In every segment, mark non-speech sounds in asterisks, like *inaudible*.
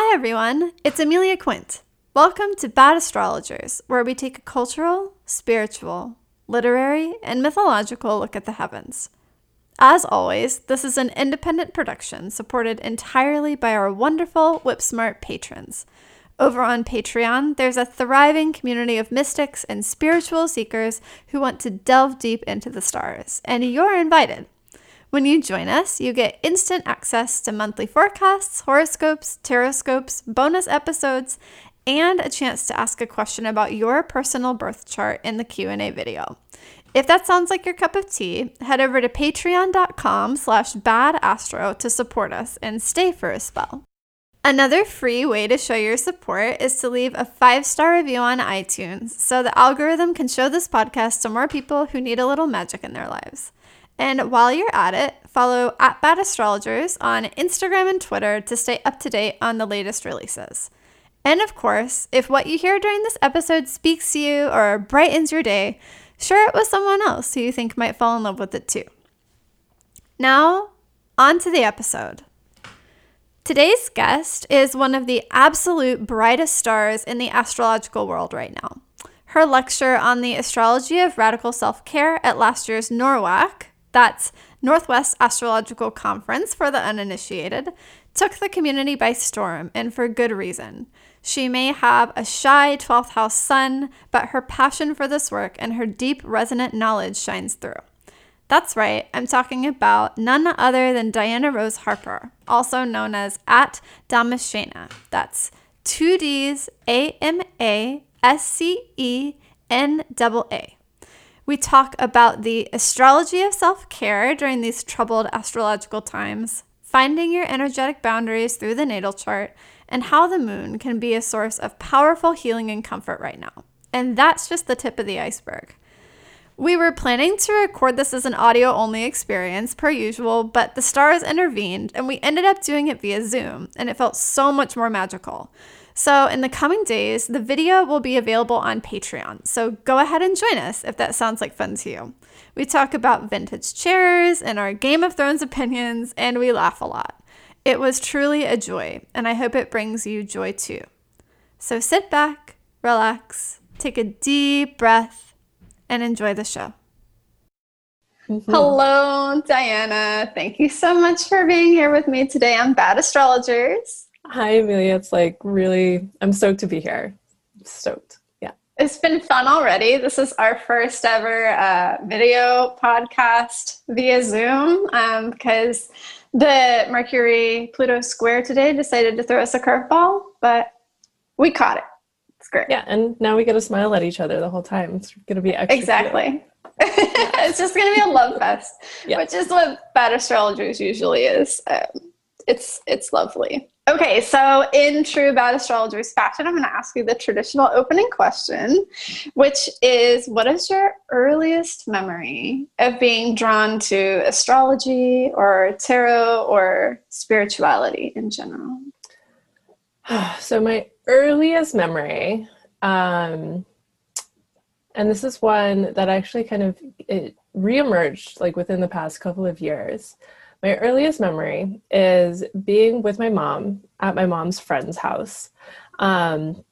Hi, everyone. It's Amelia Quint. Welcome to Bad Astrologers, where we take a cultural, spiritual, literary, and mythological look at the heavens. As always, this is an independent production supported entirely by our wonderful Whipsmart patrons. Over on Patreon, there's a thriving community of mystics and spiritual seekers who want to delve deep into the stars, and you're invited. When you join us, you get instant access to monthly forecasts, horoscopes, taroscopes, bonus episodes, and a chance to ask a question about your personal birth chart in the Q&A video. If that sounds like your cup of tea, head over to patreon.com slash badastro to support us and stay for a spell. Another free way to show your support is to leave a five star review on iTunes so the algorithm can show this podcast to more people who need a little magic in their lives. And while you're at it, follow at Bad Astrologers on Instagram and Twitter to stay up to date on the latest releases. And of course, if what you hear during this episode speaks to you or brightens your day, share it with someone else who you think might fall in love with it too. Now, on to the episode. Today's guest is one of the absolute brightest stars in the astrological world right now. Her lecture on the astrology of radical self care at last year's NORWAC, that's Northwest Astrological Conference for the uninitiated, took the community by storm and for good reason. She may have a shy 12th house sun, but her passion for this work and her deep resonant knowledge shines through. That's right, I'm talking about none other than Diana Rose Harper, also known as at Damascena. That's two D's, A M A S C E N A A. We talk about the astrology of self care during these troubled astrological times, finding your energetic boundaries through the natal chart, and how the moon can be a source of powerful healing and comfort right now. And that's just the tip of the iceberg. We were planning to record this as an audio only experience, per usual, but the stars intervened and we ended up doing it via Zoom, and it felt so much more magical. So, in the coming days, the video will be available on Patreon. So, go ahead and join us if that sounds like fun to you. We talk about vintage chairs and our Game of Thrones opinions, and we laugh a lot. It was truly a joy, and I hope it brings you joy too. So, sit back, relax, take a deep breath, and enjoy the show. Mm-hmm. Hello, Diana. Thank you so much for being here with me today on Bad Astrologers. Hi, Amelia. It's like really, I'm stoked to be here. I'm stoked. Yeah. It's been fun already. This is our first ever uh, video podcast via Zoom um, because the Mercury Pluto square today decided to throw us a curveball, but we caught it. It's great. Yeah. And now we get to smile at each other the whole time. It's going to be extra. Exactly. *laughs* it's just going to be a love fest, yeah. which is what bad astrologers usually is. Um, it's it's lovely. Okay, so in true bad astrologers fashion, I'm going to ask you the traditional opening question, which is what is your earliest memory of being drawn to astrology or tarot or spirituality in general? *sighs* so, my earliest memory, um, and this is one that actually kind of it reemerged like within the past couple of years. My earliest memory is being with my mom at my mom's friend's house. Um,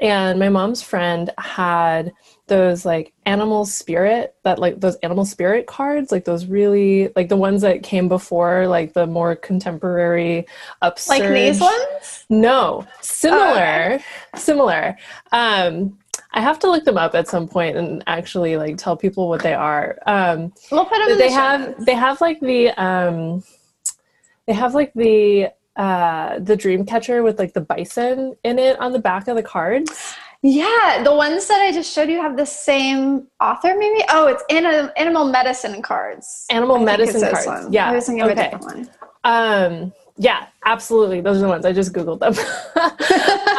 and my mom's friend had those like animal spirit that like those animal spirit cards like those really like the ones that came before like the more contemporary upsurge like these ones no similar oh, similar um I have to look them up at some point and actually like tell people what they are. Um, we'll put them. they the have notes. they have like the um, they have like the uh, the dream catcher with like the bison in it on the back of the cards. Yeah, the ones that I just showed you have the same author, maybe. Oh, it's anim- animal medicine cards. Animal I medicine cards. One. Yeah. I was thinking okay. of a different one. Um, yeah, absolutely. Those are the ones. I just Googled them.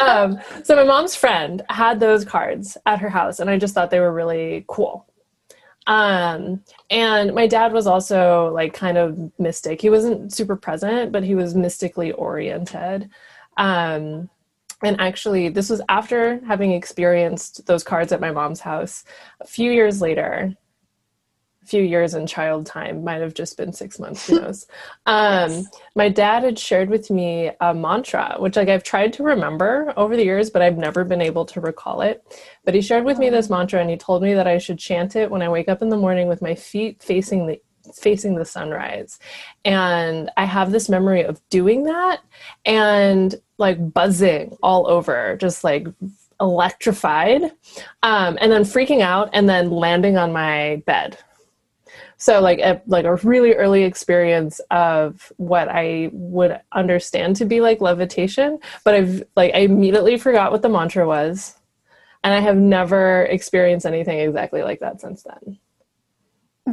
*laughs* um, so my mom's friend had those cards at her house, and I just thought they were really cool. Um, and my dad was also like kind of mystic. He wasn't super present, but he was mystically oriented. Um, and actually, this was after having experienced those cards at my mom's house. A few years later, a few years in child time might have just been six months who *laughs* knows um, yes. my dad had shared with me a mantra which like i've tried to remember over the years but i've never been able to recall it but he shared with me this oh. mantra and he told me that i should chant it when i wake up in the morning with my feet facing the facing the sunrise. And i have this memory of doing that and like buzzing all over just like electrified um, and then freaking out and then landing on my bed. So like a, like a really early experience of what i would understand to be like levitation but i've like i immediately forgot what the mantra was and i have never experienced anything exactly like that since then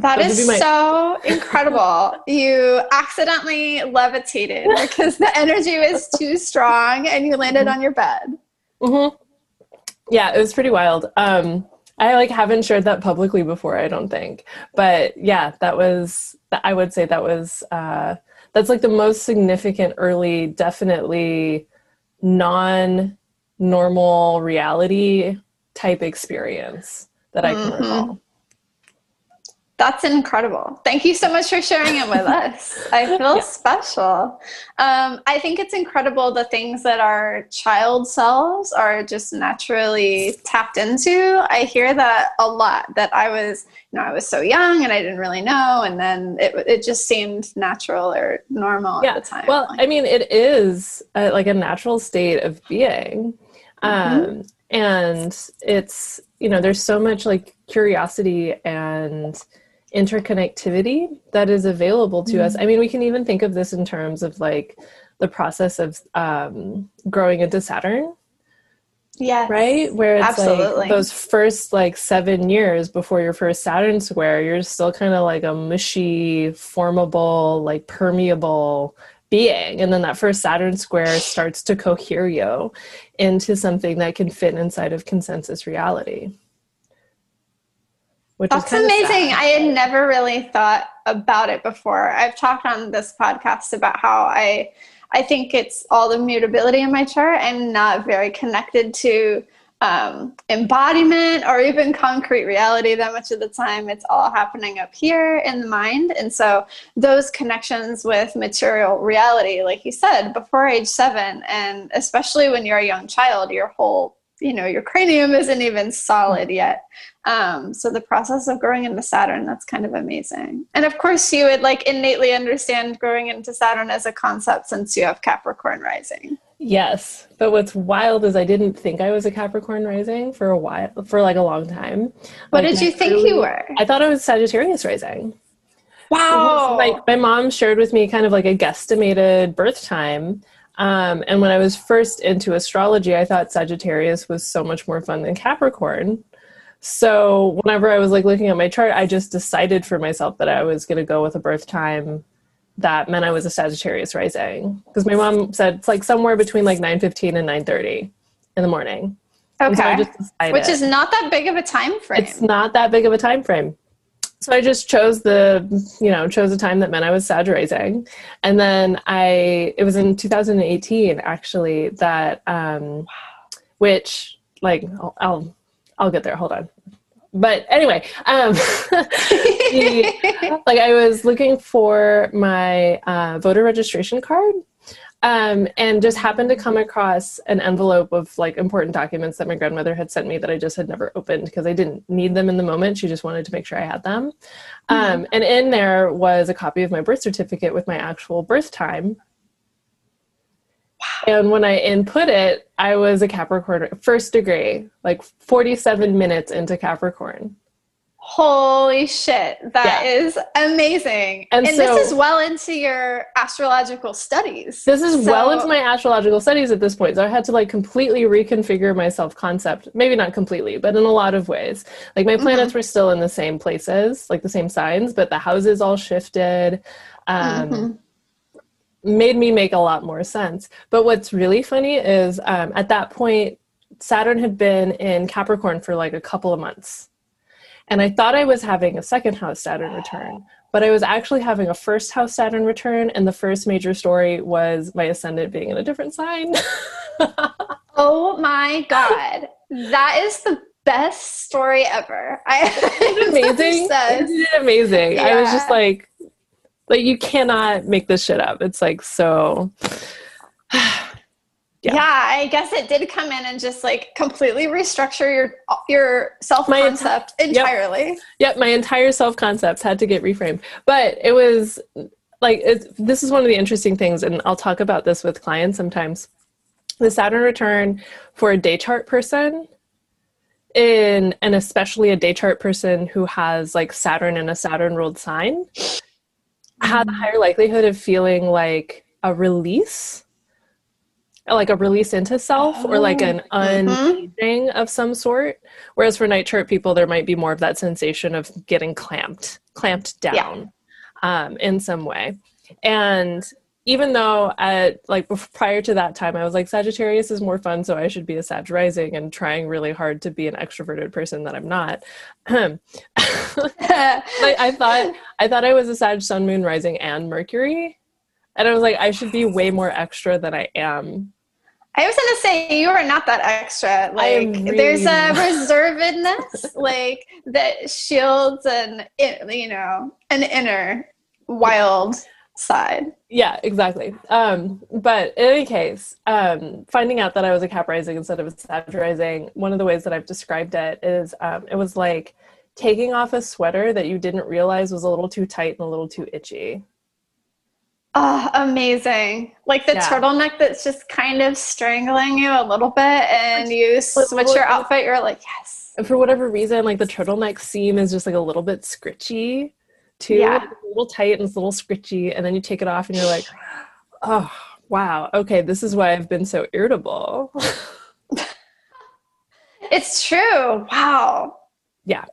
that is my- so incredible. You accidentally levitated *laughs* because the energy was too strong and you landed mm-hmm. on your bed. Mm-hmm. Yeah, it was pretty wild. Um, I like haven't shared that publicly before, I don't think. But yeah, that was I would say that was uh that's like the most significant early definitely non normal reality type experience that I can mm-hmm. recall. That's incredible. Thank you so much for sharing it with *laughs* us. I feel yeah. special. Um, I think it's incredible the things that our child selves are just naturally tapped into. I hear that a lot. That I was, you know, I was so young and I didn't really know, and then it it just seemed natural or normal yeah. at the time. Well, I mean, it is a, like a natural state of being, mm-hmm. um, and it's you know, there's so much like curiosity and interconnectivity that is available to mm-hmm. us. I mean, we can even think of this in terms of like the process of um, growing into Saturn. Yeah. Right? Where it's absolutely. like those first like seven years before your first Saturn square, you're still kind of like a mushy, formable, like permeable being. And then that first Saturn square starts to cohere you into something that can fit inside of consensus reality. Which That's amazing. I had never really thought about it before. I've talked on this podcast about how I I think it's all the mutability in my chart. I'm not very connected to um, embodiment or even concrete reality that much of the time. It's all happening up here in the mind. And so those connections with material reality, like you said, before age seven, and especially when you're a young child, your whole you know your cranium isn't even solid yet um, so the process of growing into Saturn, that's kind of amazing. And of course, you would like innately understand growing into Saturn as a concept since you have Capricorn rising. Yes, but what's wild is I didn't think I was a Capricorn rising for a while, for like a long time. What like, did you think you were? I thought I was Sagittarius rising. Wow! Like my mom shared with me kind of like a guesstimated birth time. Um, and when I was first into astrology, I thought Sagittarius was so much more fun than Capricorn. So whenever I was like looking at my chart, I just decided for myself that I was going to go with a birth time that meant I was a Sagittarius rising because my mom said it's like somewhere between like 9:15 and 9:30 in the morning. Okay. So Which is not that big of a time frame. It's not that big of a time frame. So I just chose the, you know, chose a time that meant I was Sag rising. And then I, it was in 2018 actually that, um, which like I'll, I'll I'll get there. Hold on. But anyway, um, *laughs* the, like I was looking for my uh, voter registration card, um, and just happened to come across an envelope of like important documents that my grandmother had sent me that I just had never opened because I didn't need them in the moment. She just wanted to make sure I had them. Mm-hmm. Um, and in there was a copy of my birth certificate with my actual birth time and when I input it, I was a Capricorn, first degree, like 47 minutes into Capricorn. Holy shit, that yeah. is amazing. And, and so, this is well into your astrological studies. This is so, well into my astrological studies at this point. So I had to like completely reconfigure my self concept. Maybe not completely, but in a lot of ways. Like my planets mm-hmm. were still in the same places, like the same signs, but the houses all shifted. Um, mm-hmm made me make a lot more sense. But what's really funny is um, at that point, Saturn had been in Capricorn for like a couple of months. And I thought I was having a second house Saturn return, but I was actually having a first house Saturn return. And the first major story was my ascendant being in a different sign. *laughs* oh my God. That is the best story ever. I *laughs* amazing. Isn't it amazing? Yeah. I was just like, like you cannot make this shit up. It's like so. *sighs* Yeah. yeah. I guess it did come in and just like completely restructure your your self concept entirely. Yep. yep, my entire self concepts had to get reframed. But it was like this is one of the interesting things, and I'll talk about this with clients sometimes. The Saturn return for a day chart person in and especially a day chart person who has like Saturn in a Saturn ruled sign have a mm-hmm. higher likelihood of feeling like a release like a release into self oh, or like an uncaging mm-hmm. of some sort whereas for night chart people there might be more of that sensation of getting clamped clamped down yeah. um, in some way and even though at like prior to that time I was like Sagittarius is more fun so I should be a Sag rising and trying really hard to be an extroverted person that I'm not. *laughs* like I thought I thought I was a Sag sun moon rising and Mercury and I was like I should be way more extra than I am. I was gonna say you are not that extra. Like really there's a reservedness *laughs* like that shields and you know an inner wild side. Yeah, exactly. Um, but in any case, um, finding out that I was a Cap rising instead of a Sag rising, one of the ways that I've described it is um, it was like taking off a sweater that you didn't realize was a little too tight and a little too itchy. Oh, amazing. Like the yeah. turtleneck that's just kind of strangling you a little bit and you switch your outfit, you're like, yes. And for whatever reason, like the turtleneck seam is just like a little bit scritchy too. Yeah. It's a little tight and it's a little scritchy. And then you take it off and you're like, oh, wow. Okay, this is why I've been so irritable. *laughs* it's true. Wow. Yeah.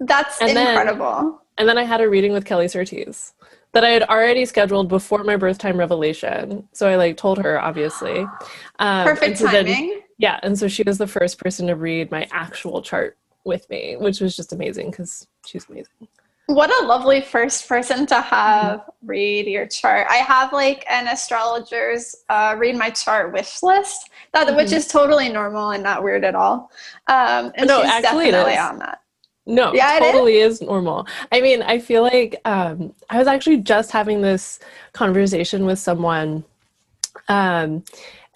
That's and incredible. Then, and then I had a reading with Kelly Surtees that I had already scheduled before my birth time revelation. So I like told her, obviously. Um, Perfect so timing. Then, yeah, and so she was the first person to read my actual chart with me, which was just amazing because she's amazing. What a lovely first person to have read your chart. I have like an astrologer's uh, read my chart wish list, that mm-hmm. which is totally normal and not weird at all. Um, and no, she's definitely on that. No, yeah, totally is. is. normal. I mean, I feel like um, I was actually just having this conversation with someone um,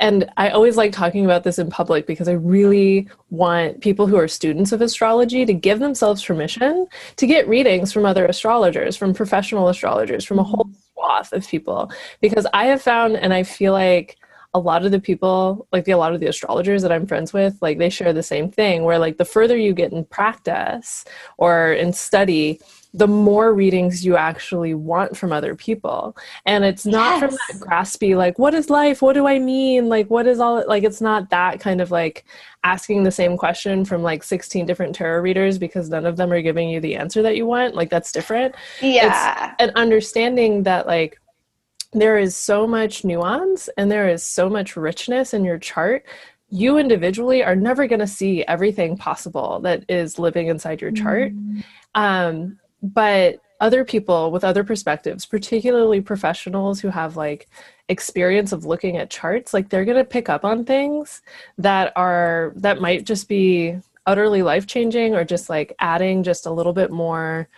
and I always like talking about this in public because I really want people who are students of astrology to give themselves permission to get readings from other astrologers, from professional astrologers, from a whole swath of people. Because I have found, and I feel like a lot of the people, like the, a lot of the astrologers that I'm friends with, like they share the same thing where like the further you get in practice or in study, the more readings you actually want from other people. And it's not yes. from that graspy, like, what is life? What do I mean? Like, what is all like, it's not that kind of like asking the same question from like 16 different tarot readers because none of them are giving you the answer that you want. Like, that's different. Yeah. It's an understanding that, like, there is so much nuance and there is so much richness in your chart you individually are never going to see everything possible that is living inside your chart. Mm. Um, but other people with other perspectives particularly professionals who have like experience of looking at charts like they're going to pick up on things that are that might just be utterly life changing or just like adding just a little bit more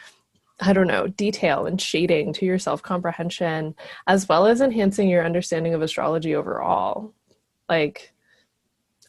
I don't know, detail and shading to your self comprehension, as well as enhancing your understanding of astrology overall. Like,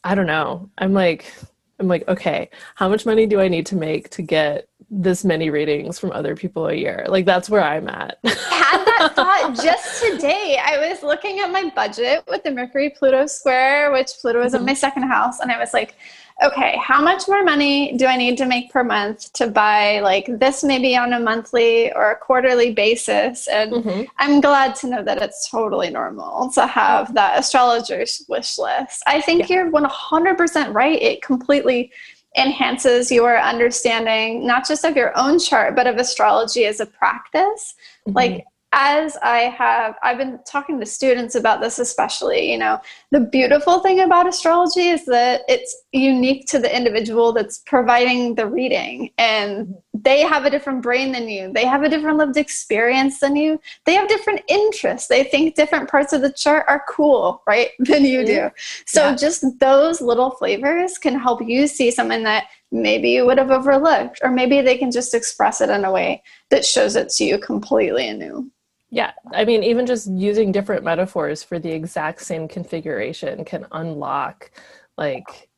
I don't know. I'm like, I'm like, okay, how much money do I need to make to get this many ratings from other people a year? Like that's where I'm at. Had that *laughs* thought just today. I was looking at my budget with the Mercury Pluto square, which Pluto is in mm-hmm. my second house, and I was like, okay, how much more money do I need to make per month to buy like this maybe on a monthly or a quarterly basis? And mm-hmm. I'm glad to know that it's totally normal to have that astrologer's wish list. I think yeah. you're 100% right. It completely enhances your understanding, not just of your own chart, but of astrology as a practice. Mm-hmm. Like, as I have, I've been talking to students about this, especially, you know, the beautiful thing about astrology is that it's unique to the individual that's providing the reading. And they have a different brain than you, they have a different lived experience than you, they have different interests. They think different parts of the chart are cool, right, *laughs* than you do. Mm-hmm. So yeah. just those little flavors can help you see something that maybe you would have overlooked, or maybe they can just express it in a way that shows it to you completely anew. Yeah, I mean, even just using different metaphors for the exact same configuration can unlock like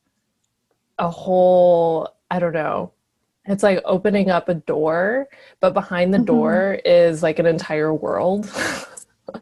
a whole, I don't know, it's like opening up a door, but behind the mm-hmm. door is like an entire world. *laughs*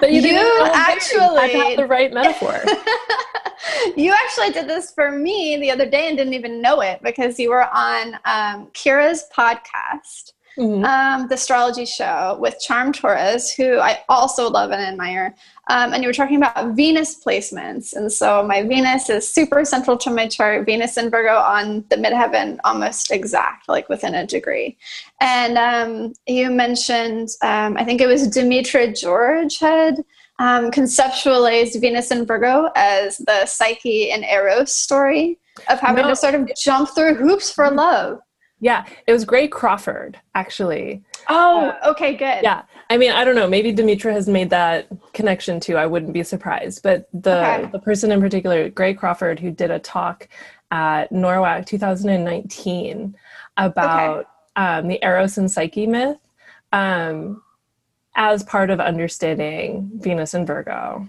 but you, you actually I have the right metaphor. *laughs* you actually did this for me the other day and didn't even know it because you were on um, Kira's podcast mm-hmm. um, the astrology show with Charm Torres, who I also love and admire. Um, and you were talking about Venus placements. And so my Venus is super central to my chart, Venus in Virgo on the midheaven, almost exact, like within a degree. And um, you mentioned, um, I think it was Demetra George had um, conceptualized Venus in Virgo as the Psyche and Eros story of having no. to sort of jump through hoops for mm-hmm. love. Yeah, it was Gray Crawford, actually. Oh, uh, okay, good. Yeah. I mean, I don't know. Maybe Demetra has made that connection too. I wouldn't be surprised. But the, okay. the person in particular, Gray Crawford, who did a talk at NORWAC 2019 about okay. um, the Eros and Psyche myth um, as part of understanding Venus and Virgo.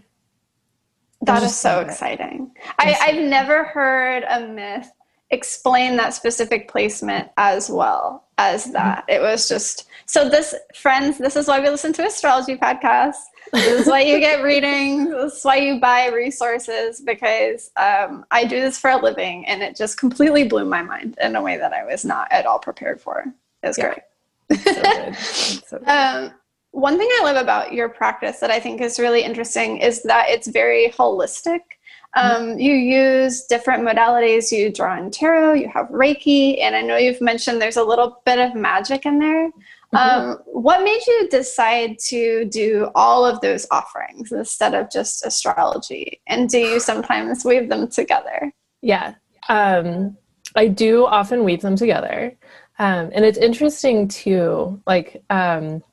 That is so exciting. I, I've never heard a myth explain that specific placement as well as mm-hmm. that. It was just so this friends, this is why we listen to astrology podcasts. This is why you get *laughs* readings. This is why you buy resources because um, I do this for a living, and it just completely blew my mind in a way that I was not at all prepared for. It was yeah. great. So *laughs* so um, one thing I love about your practice that I think is really interesting is that it's very holistic. Um, you use different modalities. You draw in tarot, you have Reiki, and I know you've mentioned there's a little bit of magic in there. Mm-hmm. Um, what made you decide to do all of those offerings instead of just astrology? And do you sometimes weave them together? Yeah, um, I do often weave them together. Um, and it's interesting too, like um,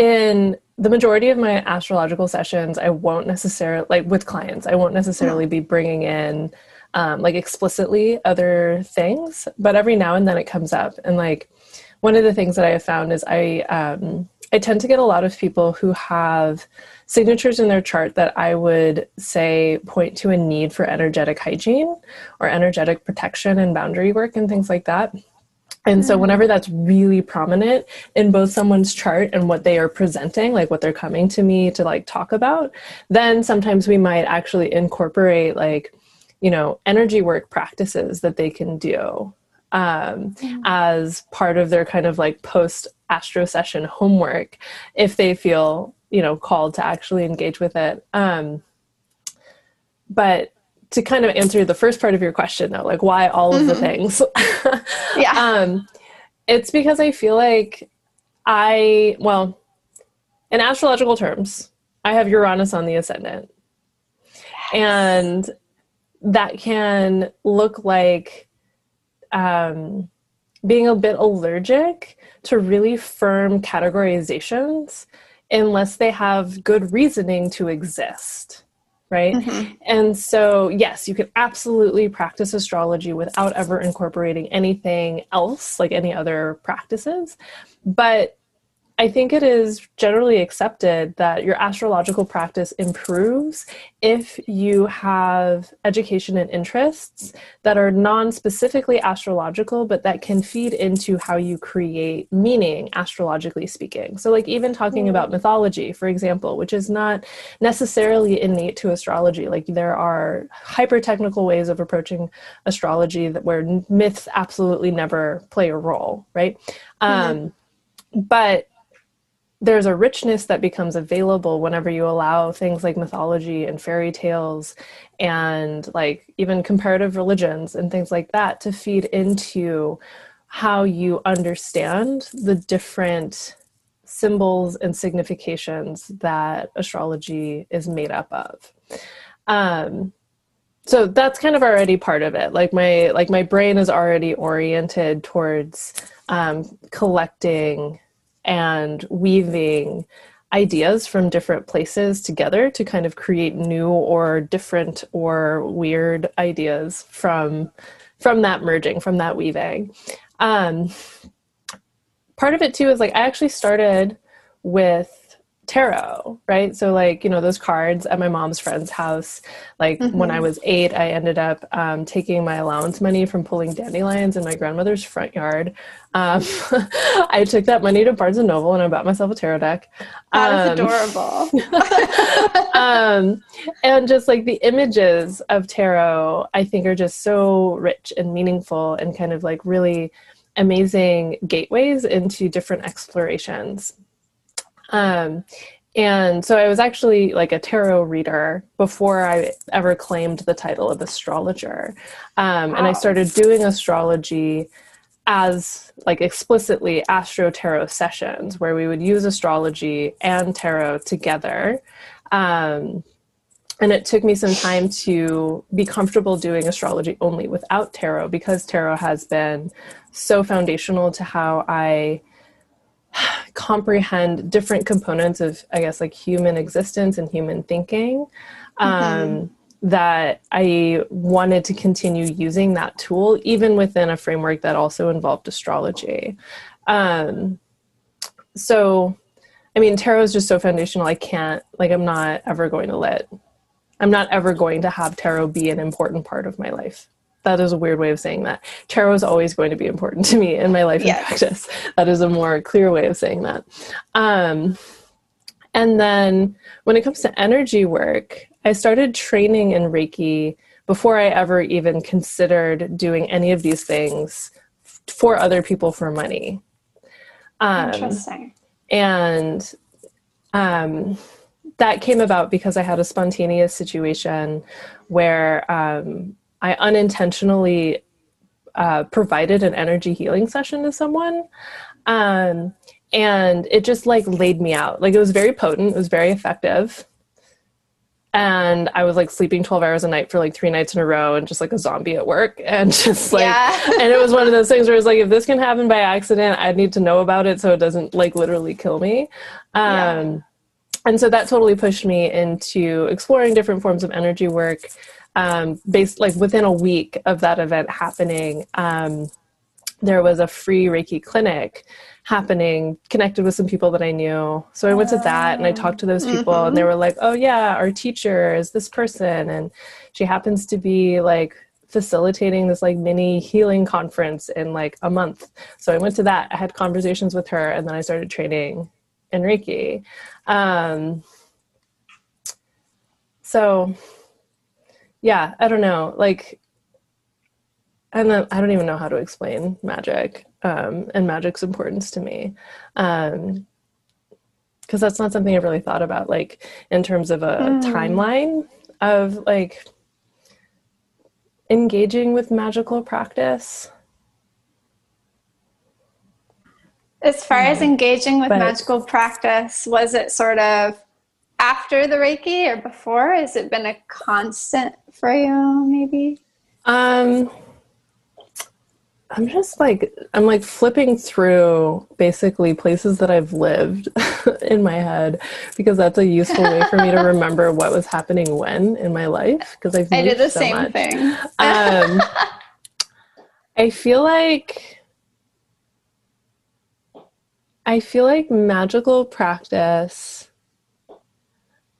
in the majority of my astrological sessions i won't necessarily like with clients i won't necessarily be bringing in um, like explicitly other things but every now and then it comes up. And like one of the things that i have found is i um, i tend to get a lot of people who have signatures in their chart that i would say point to a need for energetic hygiene or energetic protection and boundary work and things like that and so, mm-hmm. whenever that's really prominent in both someone's chart and what they are presenting, like what they're coming to me to like talk about, then sometimes we might actually incorporate like, you know, energy work practices that they can do um, mm-hmm. as part of their kind of like post astro session homework if they feel, you know, called to actually engage with it. Um, but to kind of answer the first part of your question though like why all of mm-hmm. the things? *laughs* Yeah. Um it's because i feel like i well in astrological terms i have uranus on the ascendant. And that can look like um being a bit allergic to really firm categorizations unless they have good reasoning to exist right? Mm-hmm. And so, yes, you can absolutely practice astrology without ever incorporating anything else, like any other practices. But I think it is generally accepted that your astrological practice improves if you have education and interests that are non specifically astrological, but that can feed into how you create meaning, astrologically speaking. So, like, even talking mm. about mythology, for example, which is not necessarily innate to astrology, like, there are hyper technical ways of approaching astrology that where myths absolutely never play a role, right? Mm-hmm. Um, but there's a richness that becomes available whenever you allow things like mythology and fairy tales and like even comparative religions and things like that to feed into how you understand the different symbols and significations that astrology is made up of. Um, so that's kind of already part of it. Like my like my brain is already oriented towards um, collecting and weaving ideas from different places together to kind of create new or different or weird ideas from from that merging from that weaving. Um, part of it too is like i actually started with tarot, right? So, like, you know, those cards at my mom's friend's house. Like, mm-hmm. when I mm-hmm. was eight, I ended up um, taking my allowance money from pulling dandelions in my grandmother's front yard. Um, *laughs* I took that money to Barnes and Noble and I bought myself a tarot deck. That um, adorable. *laughs* um, and just like the images of tarot, I think are just so rich and meaningful and kind of like really amazing gateways into different explorations. Um, and so I was actually like a tarot reader before I ever claimed the title of astrologer. Um, wow. And I started doing astrology as like explicitly astro tarot sessions where we would use astrology and tarot together. Um, and it took me some time to be comfortable doing astrology only without tarot because tarot has been so foundational to how I comprehend different components of i guess like human existence and human thinking um, mm-hmm. that i wanted to continue using that tool even within a framework that also involved astrology um, so i mean tarot is just so foundational i can't like i'm not ever going to let i'm not ever going to have tarot be an important part of my life that is a weird way of saying that. Tarot is always going to be important to me in my life yes. and practice. That is a more clear way of saying that. Um, and then when it comes to energy work, I started training in Reiki before I ever even considered doing any of these things for other people for money. Um, Interesting. And um, that came about because I had a spontaneous situation where um, I unintentionally uh, provided an energy healing session to someone. Um, and it just like laid me out. Like it was very potent, it was very effective. And I was like sleeping 12 hours a night for like three nights in a row and just like a zombie at work. *laughs* And just like, yeah. *laughs* and it was one of those things where it's like, if this can happen by accident, I'd need to know about it so it doesn't like literally kill me. Um, yeah. And so that totally pushed me into exploring different forms of energy work um, based like within a week of that event happening um, there was a free reiki clinic happening connected with some people that i knew so i went to that and i talked to those people mm-hmm. and they mm-hmm. were like oh yeah our teacher is this person and she happens to be like facilitating this like mini healing conference in like a month so i went to that i had conversations with her and then i started training in reiki um, so yeah, I don't know. Like, I don't, I don't even know how to explain magic um, and magic's importance to me. Um, because that's not something I've really thought about, like in terms of a mm. timeline of like engaging with magical practice. As far as engaging with but, magical practice, was it sort of after the Reiki or before? Has it been a constant for you, maybe? Um, I'm just like I'm like flipping through basically places that I've lived *laughs* in my head because that's a useful way for me to *laughs* remember what was happening when in my life because I've I did the so same much. thing. *laughs* um, I feel like I feel like magical practice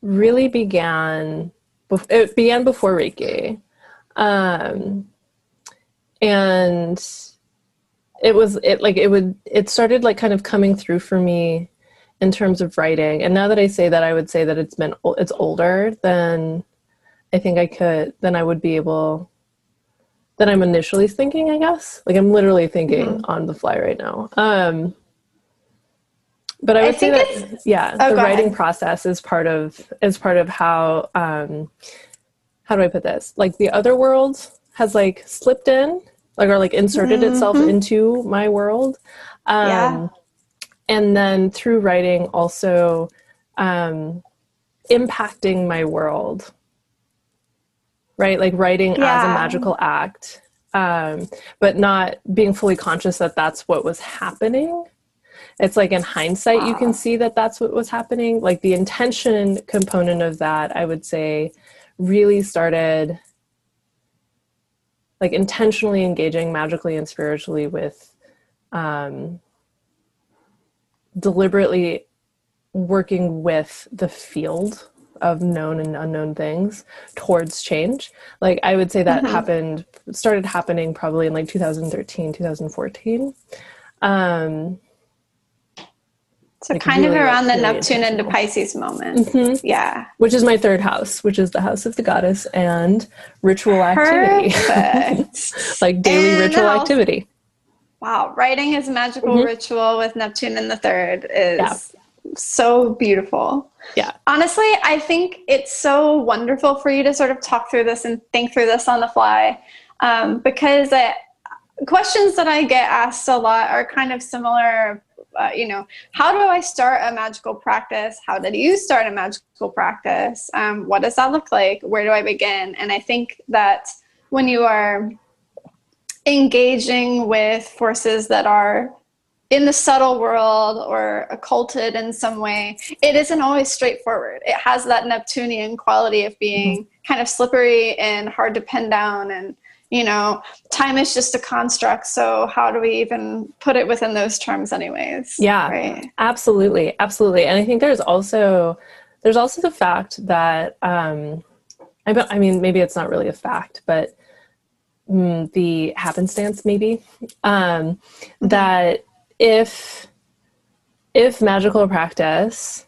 really began it began before Reiki. Um, and it was it like it would it started like kind of coming through for me in terms of writing. And now that I say that I would say that it's been it's older than I think I could than I would be able than I'm initially thinking, I guess. Like I'm literally thinking mm-hmm. on the fly right now. Um but I would I say that yeah, oh, the writing ahead. process is part of is part of how um, how do I put this? Like the other world has like slipped in, like or like inserted mm-hmm. itself into my world. Um, yeah. and then through writing also um, impacting my world right like writing yeah. as a magical act um, but not being fully conscious that that's what was happening it's like in hindsight you can see that that's what was happening. Like the intention component of that i would say really started like intentionally engaging magically and spiritually with um, deliberately working with the field of known and unknown things towards change. Like i would say that mm-hmm. happened started happening probably in like 2013 2014 um so like kind really, of around the Neptune into Pisces moment. Mm-hmm. Yeah. Which is my third house, which is the house of the goddess and ritual activity. *laughs* like daily and ritual activity. Wow. Writing his magical mm-hmm. ritual with Neptune in the third is yeah. so beautiful. Yeah. Honestly, I think it's so wonderful for you to sort of talk through this and think through this on the fly um, because it, questions that I get asked a lot are kind of similar uh, you know, how do I start a magical practice? How did you start a magical practice? Um, what does that look like? Where do I begin? And I think that when you are engaging with forces that are in the subtle world or occulted in some way, it isn't always straightforward. It has that Neptunian quality of being mm-hmm. kind of slippery and hard to pin down and you know time is just a construct so how do we even put it within those terms anyways? Yeah right? absolutely absolutely. And i think there's also there's also the fact that um i, I mean maybe it's not really a fact but mm, the happenstance maybe um mm-hmm. that if if magical practice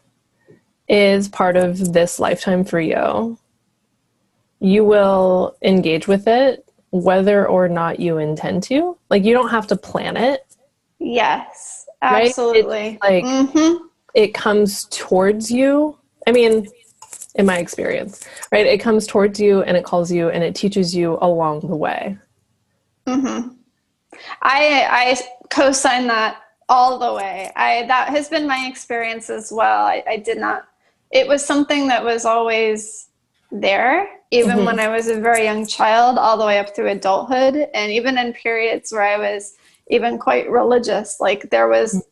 is part of this lifetime for you you will engage with it whether or not you intend to. Like you don't have to plan it. Yes, absolutely. Right? Like mm-hmm. it comes towards you. I mean, in my experience, right? It comes towards you and it calls you and it teaches you along the way. Mm-hmm. I I co-sign that all the way. I that has been my experience as well. I, I did not. It was something that was always there even mm-hmm. when I was a very young child, all the way up through adulthood, and even in periods where I was even quite religious. Like there was mm-hmm.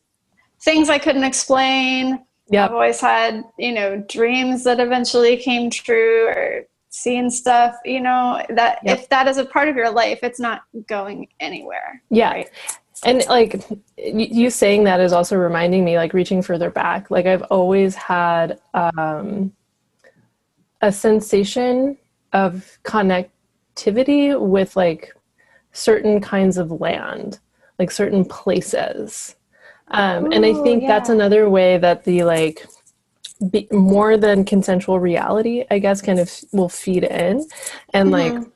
things I couldn't explain. Yep. I've always had, you know, dreams that eventually came true or seeing stuff, you know, that yep. if that is a part of your life, it's not going anywhere. Yeah. Right? And like you saying that is also reminding me, like reaching further back. Like I've always had um, a sensation of connectivity with like certain kinds of land, like certain places. Um, Ooh, and I think yeah. that's another way that the like be, more than consensual reality, I guess, kind of will feed in. And mm-hmm. like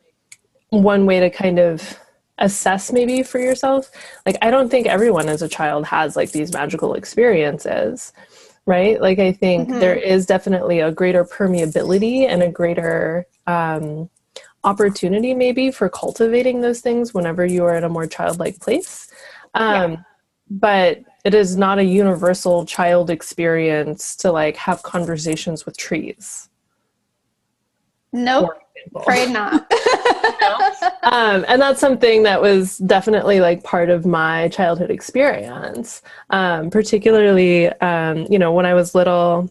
one way to kind of assess maybe for yourself, like I don't think everyone as a child has like these magical experiences right? Like I think mm-hmm. there is definitely a greater permeability and a greater um, opportunity maybe for cultivating those things whenever you are in a more childlike place. Um, yeah. But it is not a universal child experience to like have conversations with trees. Nope. Afraid not. *laughs* um, and that's something that was definitely like part of my childhood experience. Um, particularly, um, you know, when I was little,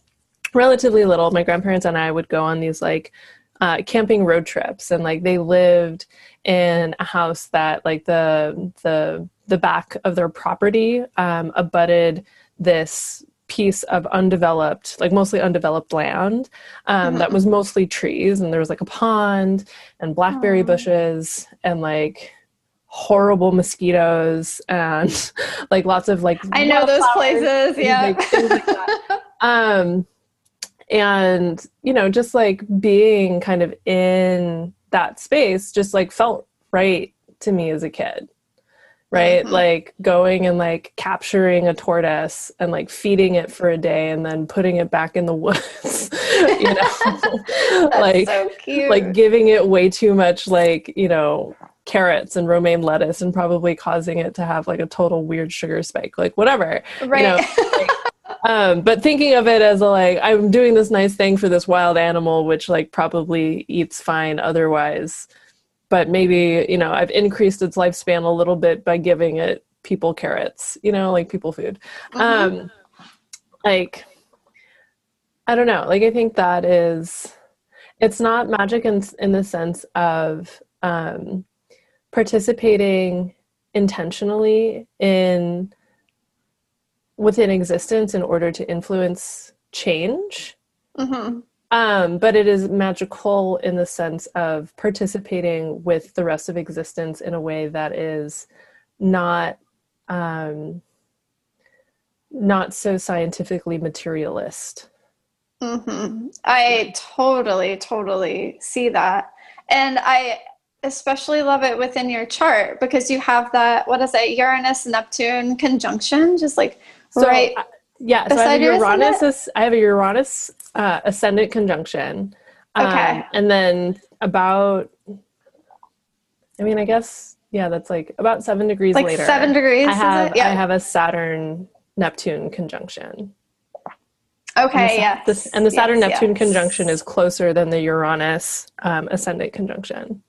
relatively little, my grandparents and I would go on these like uh, camping road trips, and like they lived in a house that like the the the back of their property um, abutted this piece of undeveloped, like mostly undeveloped land um, mm-hmm. that was mostly trees, and there was like a pond and blackberry Aww. bushes and like horrible mosquitoes and *laughs* like lots of like I know those places, yeah. Like, *laughs* um, and you know, just like being kind of in that space, just like felt right to me as a kid right? Mm-hmm. Like going and like capturing a tortoise and like feeding it for a day and then putting it back in the woods, *laughs* you know, *laughs* like so like giving it way too much like you know carrots and romaine lettuce and probably causing it to have like a total weird sugar spike, like whatever. Right. You know, like, *laughs* um, but thinking of it as a, like I'm doing this nice thing for this wild animal, which like probably eats fine otherwise, but maybe you know I've increased its lifespan a little bit by giving it people carrots, you know, like people food. Mm-hmm. Um, like I don't know, like I think that is it's not magic in in the sense of um, participating intentionally in within existence in order to influence change. Mm-hmm. Um, but it is magical in the sense of participating with the rest of existence in a way that is not um, not so scientifically materialist. Mm-hmm. I totally, totally see that, and I especially love it within your chart because you have that what is it Uranus Neptune conjunction, just like so, right. yeah. So I have, Uranus, I have a Uranus uh, ascendant conjunction. Um, okay. And then about, I mean, I guess, yeah, that's like about seven degrees like later. Seven degrees. I have, yeah. I have a Saturn Neptune conjunction. Okay, yeah. And the Saturn Neptune yes. conjunction is closer than the Uranus um, ascendant conjunction.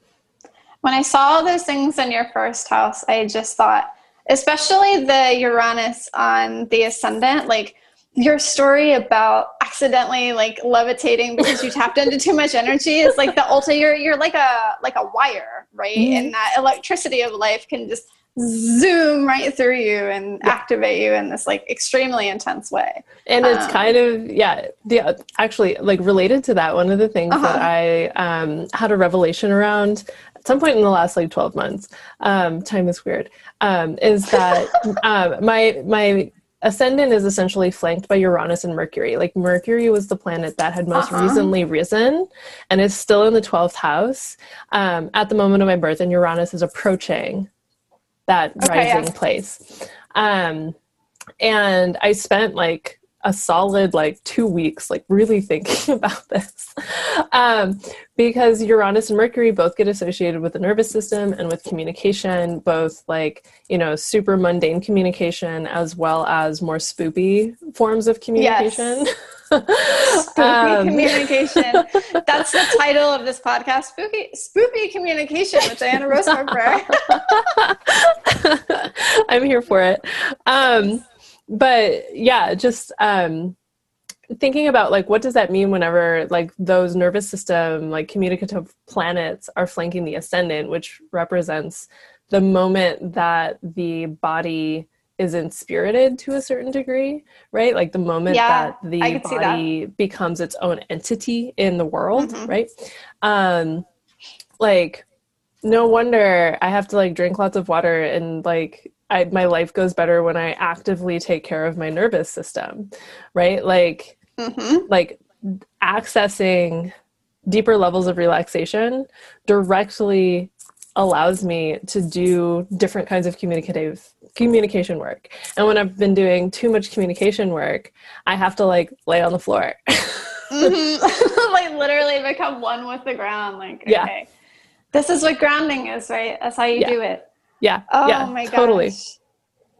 When I saw all those things in your first house, I just thought, especially the Uranus on the ascendant, like your story about accidentally like levitating because you tapped into too much energy is like the ultimate you're you're like a like a wire, right? Mm-hmm. And that electricity of life can just zoom right through you and yeah. activate you in this like extremely intense way. And it's um, kind of yeah, yeah actually like related to that one of the things uh-huh. that I um, had a revelation around at some point in the last like 12 months um, time is weird um, is that *laughs* um, my my ascendant is essentially flanked by uranus and mercury like mercury was the planet that had most uh-huh. recently risen and is still in the 12th house um, at the moment of my birth and uranus is approaching that okay, rising yeah. place um, and i spent like a solid like two weeks like really thinking *laughs* about this. Um, because uranus and mercury both get associated with the nervous system and with communication both like you know super mundane communication as well as more spoopy forms of communication. Yes. *laughs* spooky um, communication. *laughs* That's the title of this podcast spooky spooky communication with diana rose harper i'm here for it. Um, but yeah, just um, thinking about like what does that mean whenever like those nervous system like communicative planets are flanking the ascendant, which represents the moment that the body is inspirited to a certain degree, right? Like the moment yeah, that the body that. becomes its own entity in the world, mm-hmm. right? Um, like no wonder I have to like drink lots of water and like I, my life goes better when I actively take care of my nervous system, right? Like, mm-hmm. like accessing deeper levels of relaxation directly allows me to do different kinds of communicative communication work. And when I've been doing too much communication work, I have to like lay on the floor. mm-hmm. *laughs* like literally become one with the ground. Like, okay, yeah. this is what grounding is, right? That's how you yeah. do it. Yeah. Oh yeah, my gosh. Totally.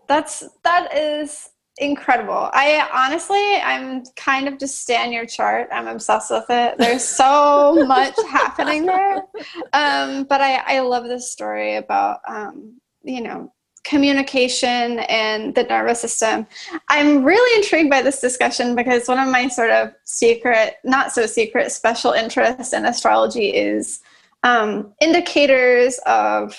That's that is incredible. I honestly, I'm kind of just stand your chart. I'm obsessed with it. There's *laughs* so much happening there. Um, but I, I love this story about, um, you know, communication and the nervous system. I'm really intrigued by this discussion because one of my sort of secret, not so secret, special interests in astrology is um, indicators of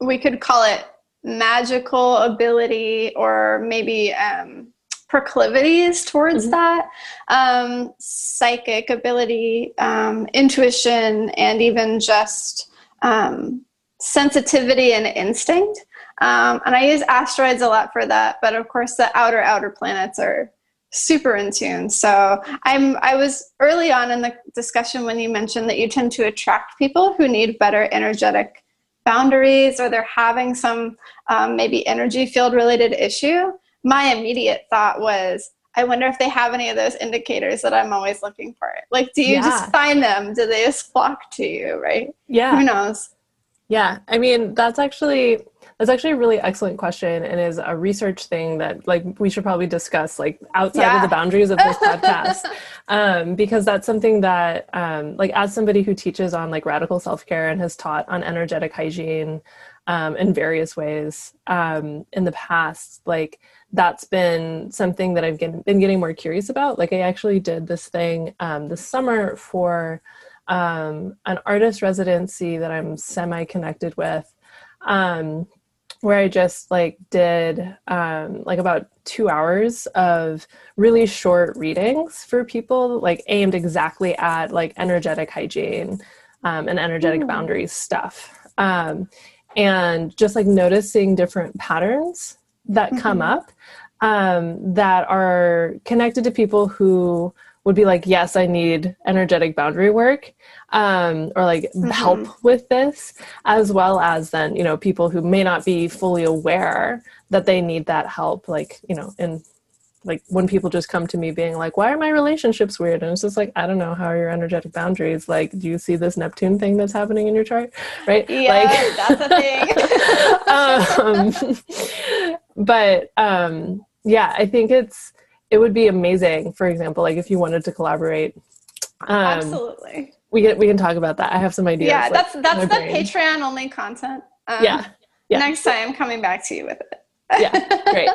we could call it magical ability or maybe um, proclivities towards mm-hmm. that. Um, psychic ability um, intuition and even just um, sensitivity and instinct. Um, and i use asteroids a lot for that but of course the outer outer planets are super in tune. So i'm i was early on in the discussion when you mentioned that you tend to attract people who need better energetic boundaries or they're having some um, maybe energy field related issue, my immediate thought was, I wonder if they have any of those indicators that I'm always looking for. Like, do you yeah. just find them? Do they just flock to you, right? Yeah. Who knows? Yeah, I mean, that's actually that's actually a really excellent question and is a research thing that like we should probably discuss like outside yeah. of the boundaries of this *laughs* podcast. Um, because that's something that um, like as somebody who teaches on like radical self-care and has taught on energetic hygiene um, in various ways um, in the past like that's been something that i've get, been getting more curious about. Like i actually did this thing um, this summer for um, an artist residency that i'm semi connected with. Um, where I just like did um, like about two hours of really short readings for people, like aimed exactly at like energetic hygiene um, and energetic mm. boundaries stuff. Um, and just like noticing different patterns that mm-hmm. come up um, that are connected to people who would be like, yes, I need energetic boundary work um, or like mm-hmm. help with this, as well as then, you know, people who may not be fully aware that they need that help, like, you know, in like when people just come to me being like, why are my relationships weird? And it's just like, I don't know, how are your energetic boundaries? Like, do you see this Neptune thing that's happening in your chart? Right? Yeah, like, that's a thing. *laughs* um, but um, yeah, I think it's, it would be amazing, for example, like if you wanted to collaborate. Um, Absolutely. We can we can talk about that. I have some ideas. Yeah, like, that's that's the brain. Patreon only content. Um, yeah. yeah. Next time, coming back to you with it. yeah, great.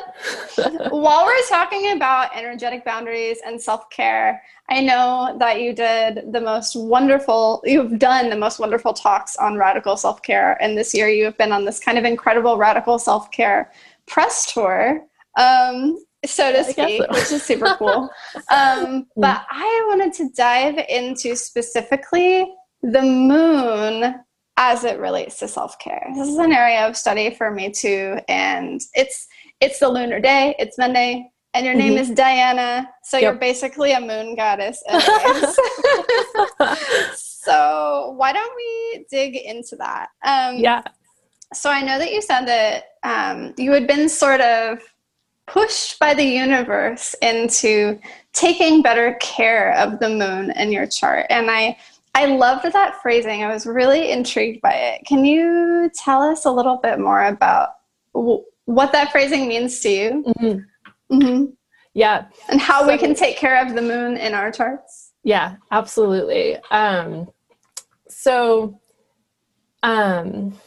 *laughs* *laughs* While we're talking about energetic boundaries and self care, I know that you did the most wonderful, you've done the most wonderful talks on radical self care. And this year you have been on this kind of incredible radical self care press tour. Um, so to speak, so. which is super *laughs* cool. Um, but I wanted to dive into specifically the moon as it relates to self-care. This is an area of study for me too, and it's it's the lunar day. It's Monday, and your name mm-hmm. is Diana, so yep. you're basically a moon goddess. *laughs* *laughs* so why don't we dig into that? Um, yeah. So I know that you said that um, you had been sort of pushed by the universe into taking better care of the moon in your chart. And I I loved that phrasing. I was really intrigued by it. Can you tell us a little bit more about w- what that phrasing means to you? Mm-hmm. Mm-hmm. Yeah. And how so, we can take care of the moon in our charts? Yeah, absolutely. Um, so, um,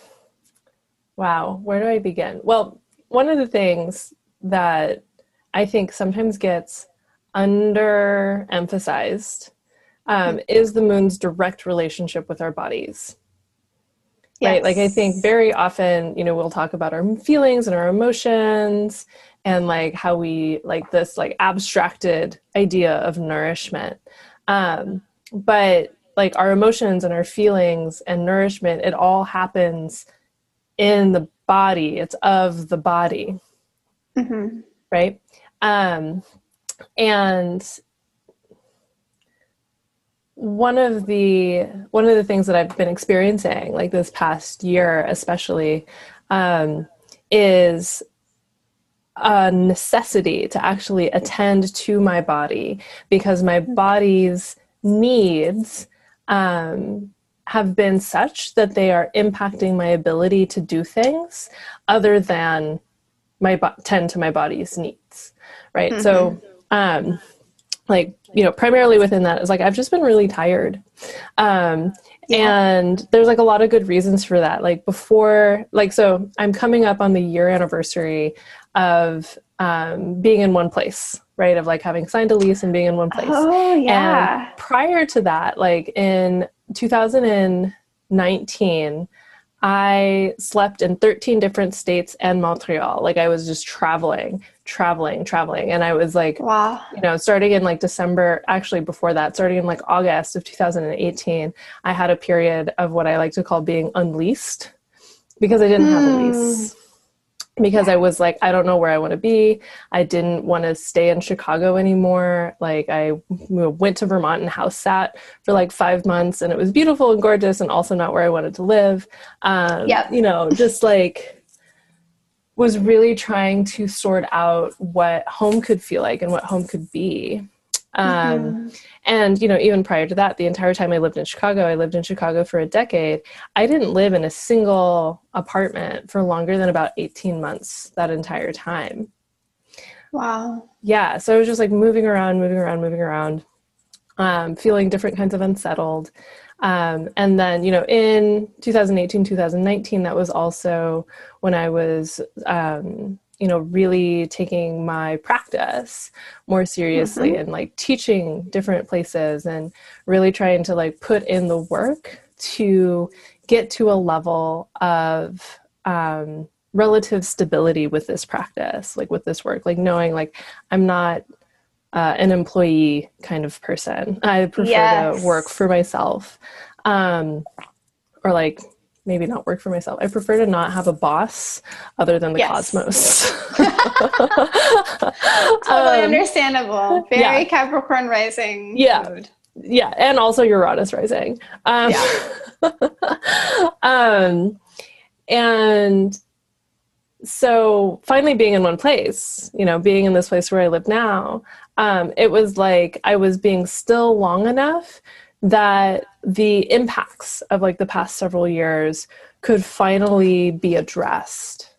wow, where do I begin? Well, one of the things that I think sometimes gets underemphasized um, hmm. is the moon's direct relationship with our bodies. Yes. Right? Like, I think very often, you know, we'll talk about our feelings and our emotions and like how we like this like abstracted idea of nourishment. Um, but like our emotions and our feelings and nourishment, it all happens in the body, it's of the body mm-hmm. right? Um, and one of the one of the things that I've been experiencing, like this past year, especially, um, is a necessity to actually attend to my body because my mm-hmm. body's needs um, have been such that they are impacting my ability to do things other than my bo- tend to my body's needs right? Mm-hmm. so um like you know primarily within that is like i've just been really tired. Um yeah. and there's like a lot of good reasons for that. Like before like so i'm coming up on the year anniversary of um, being in one place right? Of like having signed a lease and being in one place. Oh yeah. And prior to that like in 2019 I slept in 13 different states and Montreal. Like I was just traveling, traveling, traveling. And I was like, wow. you know, starting in like December, actually before that, starting in like August of 2018, I had a period of what I like to call being unleased because I didn't mm. have a lease. Because I was like, I don't know where I want to be. I didn't want to stay in Chicago anymore. Like, I went to Vermont and house sat for like five months, and it was beautiful and gorgeous, and also not where I wanted to live. Um, yeah. You know, just like was really trying to sort out what home could feel like and what home could be. Um, mm-hmm. And, you know, even prior to that, the entire time I lived in Chicago, I lived in Chicago for a decade. I didn't live in a single apartment for longer than about 18 months that entire time. Wow. Yeah. So I was just like moving around, moving around, moving around, um, feeling different kinds of unsettled. Um, and then, you know, in 2018, 2019, that was also when I was, um, you know, really taking my practice more seriously mm-hmm. and like teaching different places and really trying to like put in the work to get to a level of um, relative stability with this practice, like with this work, like knowing like I'm not uh, an employee kind of person. I prefer yes. to work for myself. Um, or like maybe not work for myself. I prefer to not have a boss other than the yes. cosmos. *laughs* totally um, understandable. Very yeah. Capricorn rising. Yeah. Mood. Yeah. And also Uranus rising. Um, yeah. *laughs* um, and so finally being in one place, you know, being in this place where I live now, um, it was like I was being still long enough that the impacts of like the past several years could finally be addressed.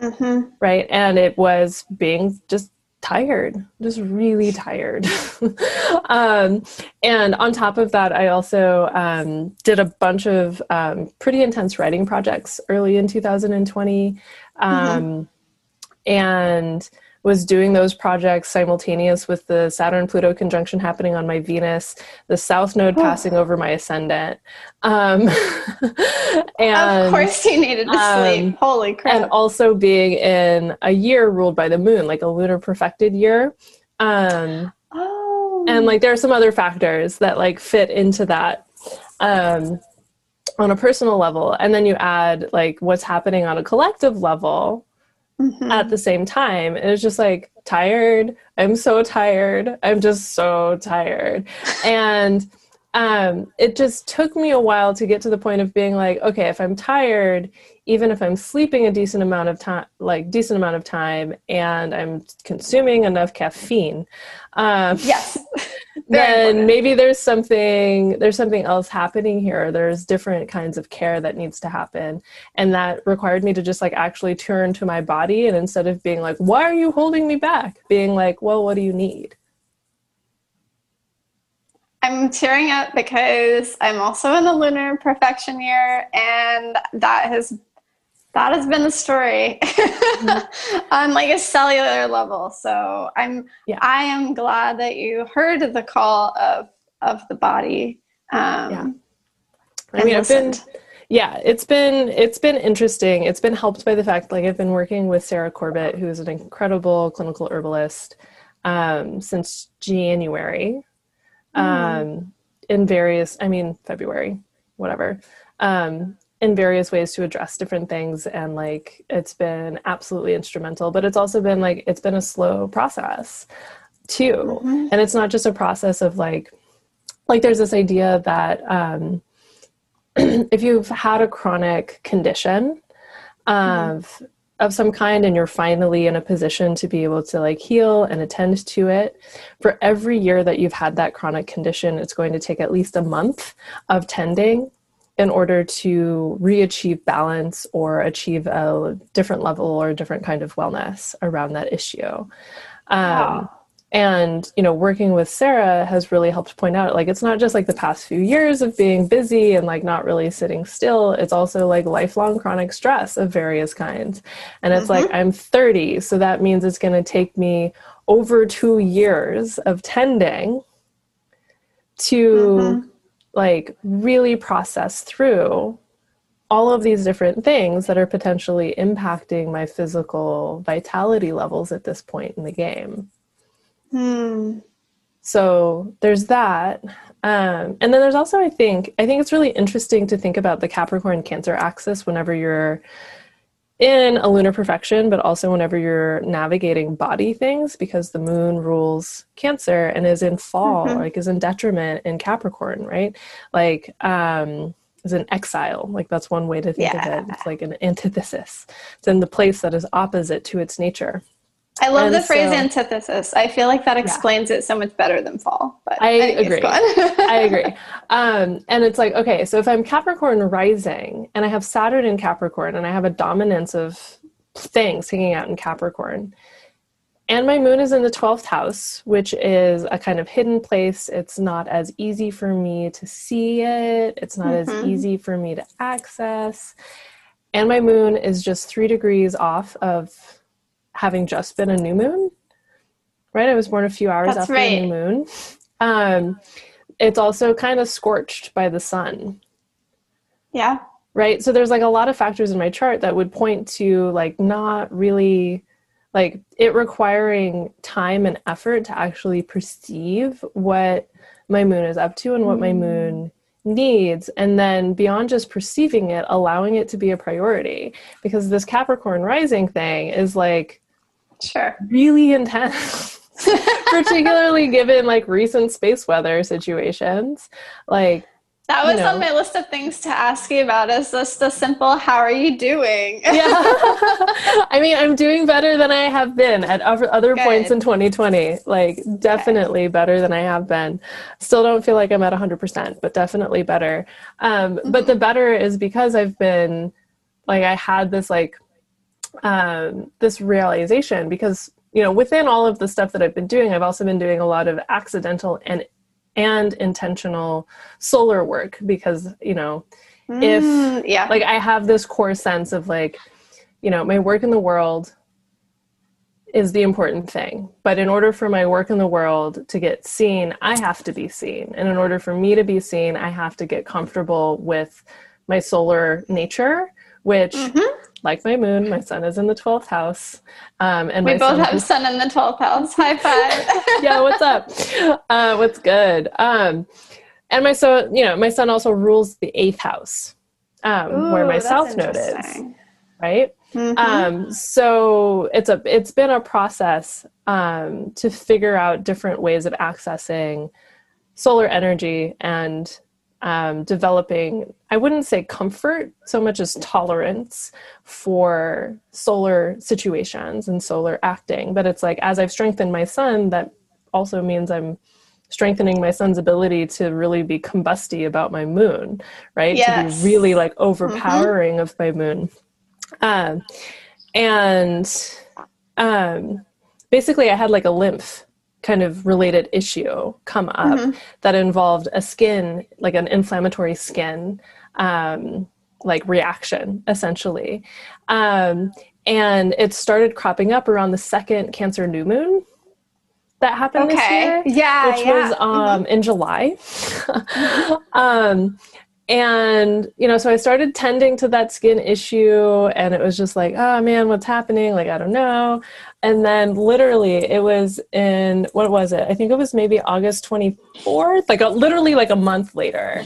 Mm-hmm. Right. And it was being just tired, just really tired. *laughs* um, and on top of that, I also um, did a bunch of um, pretty intense writing projects early in 2020. Mm-hmm. Um, and was doing those projects simultaneous with the Saturn Pluto conjunction happening on my Venus, the South Node oh. passing over my ascendant. Um, *laughs* and, of course, you needed to um, sleep. Holy crap. And also being in a year ruled by the moon, like a lunar profected year. Um, oh. And like there are some other factors that like fit into that. Um, on a personal level and then you add like what's happening on a collective level mm-hmm. at the same time. It was just like tired. I'm so tired. I'm just so tired. and um, it just took me a while to get to the point of being like, okay, if I'm tired, even if I'm sleeping a decent amount of time, like decent amount of time, and I'm consuming enough caffeine, um, yes, *laughs* *laughs* then important. maybe there's something there's something else happening here. There's different kinds of care that needs to happen. And that required me to just like actually turn to my body and instead of being like why are you holding me back? being like well what do you need? I'm tearing up because I'm also in the lunar profection year, and that has that has been the story mm-hmm. *laughs* on like a cellular level. So I'm yeah. I am glad that you heard the call of of the body. Um, yeah. I mean, I've been yeah, it's been it's been interesting. It's been helped by the fact like I've been working with Sarah Corbett, who is an incredible clinical herbalist, um, since January. Mm. Um, in various, I mean February, whatever. Um, in various ways to address different things and like it's been absolutely instrumental but it's also been like it's been a slow process too mm-hmm. and it's not just a process of like like there's this idea that um *clears throat* if you've had a chronic condition of mm-hmm. of some kind and you're finally in a position to be able to like heal and attend to it for every year that you've had that chronic condition it's going to take at least a month of tending in order to re-achieve balance or achieve a different level or a different kind of wellness around that issue. Um, and you know working with sarah has really helped point out like it's not just like the past few years of being busy and like not really sitting still. It's also like lifelong chronic stress of various kinds. And it's mm-hmm. like i'm 30 so that means it's going to take me over two years of tending to mm-hmm like really process through all of these different things that are potentially impacting my physical vitality levels at this point in the game. Hmm. So there's that. Um, and then there's also, I think, I think it's really interesting to think about the Capricorn Cancer axis whenever you're in a lunar profection, but also whenever you're navigating body things, because the moon rules Cancer and is in fall, mm-hmm. like is in detriment in Capricorn, right? Like, um, is an exile. Like that's one way to think yeah. of it. It's like an antithesis. It's in the place that is opposite to its nature. I love And the phrase so- antithesis. I feel like that explains it so much better than fall. But I agree. *laughs* I agree. Um, and it's like, okay, so if I'm Capricorn rising and I have Saturn in Capricorn and I have a dominance of things hanging out in Capricorn, and my moon is in the 12th house, which is a kind of hidden place. It's not as easy for me to see it, it's not as Mhm. easy for me to access. And my moon is just three degrees off of having just been a new moon. Right? I was born a few hours That's after the new moon. Um, it's also kind of scorched by the sun yeah. right so there's like a lot of factors in my chart that would point to like not really like it requiring time and effort to actually perceive what my moon is up to and what my moon needs and then beyond just perceiving it allowing it to be a priority because this capricorn rising thing is like Sure. really intense *laughs* particularly given like recent space weather situations like That You was know. on my list of things to ask you about. Is just a simple "How are you doing?" yeah *laughs* i mean i'm doing better than i have been at other other points in 2020 like definitely better than i have been still don't feel like i'm at 100% but definitely better um, but the better is because i've been like i had this like um, this realization because you know within all of the stuff that i've been doing i've also been doing a lot of accidental and and intentional solar work because you know if Mm, yeah. like i have this core sense of like you know my work in the world is the important thing but in order for my work in the world to get seen i have to be seen and in order for me to be seen i have to get comfortable with my solar nature which Mhm. Like my moon my sun is in the 12th house um, and we both have is- sun in the twelfth house. High *laughs* five. yeah, what's up? Uh, what's good? Um, and my so you know my sun also rules the eighth house, um, where my south node is, right? Mhm. Um, so it's a it's been a process um, to figure out different ways of accessing solar energy and um, developing. I wouldn't say comfort so much as tolerance for solar situations and solar acting, but it's like as I've strengthened my sun, that also means I'm strengthening my sun's ability to really be combusty about my moon, right? Yes. To be really like overpowering of my moon. Um, and um, basically, I had like a lymph kind of related issue come up Mhm. that involved a skin, like an inflammatory skin, um, like reaction, essentially. Um, and it started cropping up around the second Cancer new moon that happened this year Yeah. which yeah. was um, in July. *laughs* um, and you know, so I started tending to that skin issue, and it was just like, oh man, what's happening? Like, I don't know. And then literally, it was in what was it? I think it was maybe August twenty fourth. Like, a, literally, like a month later.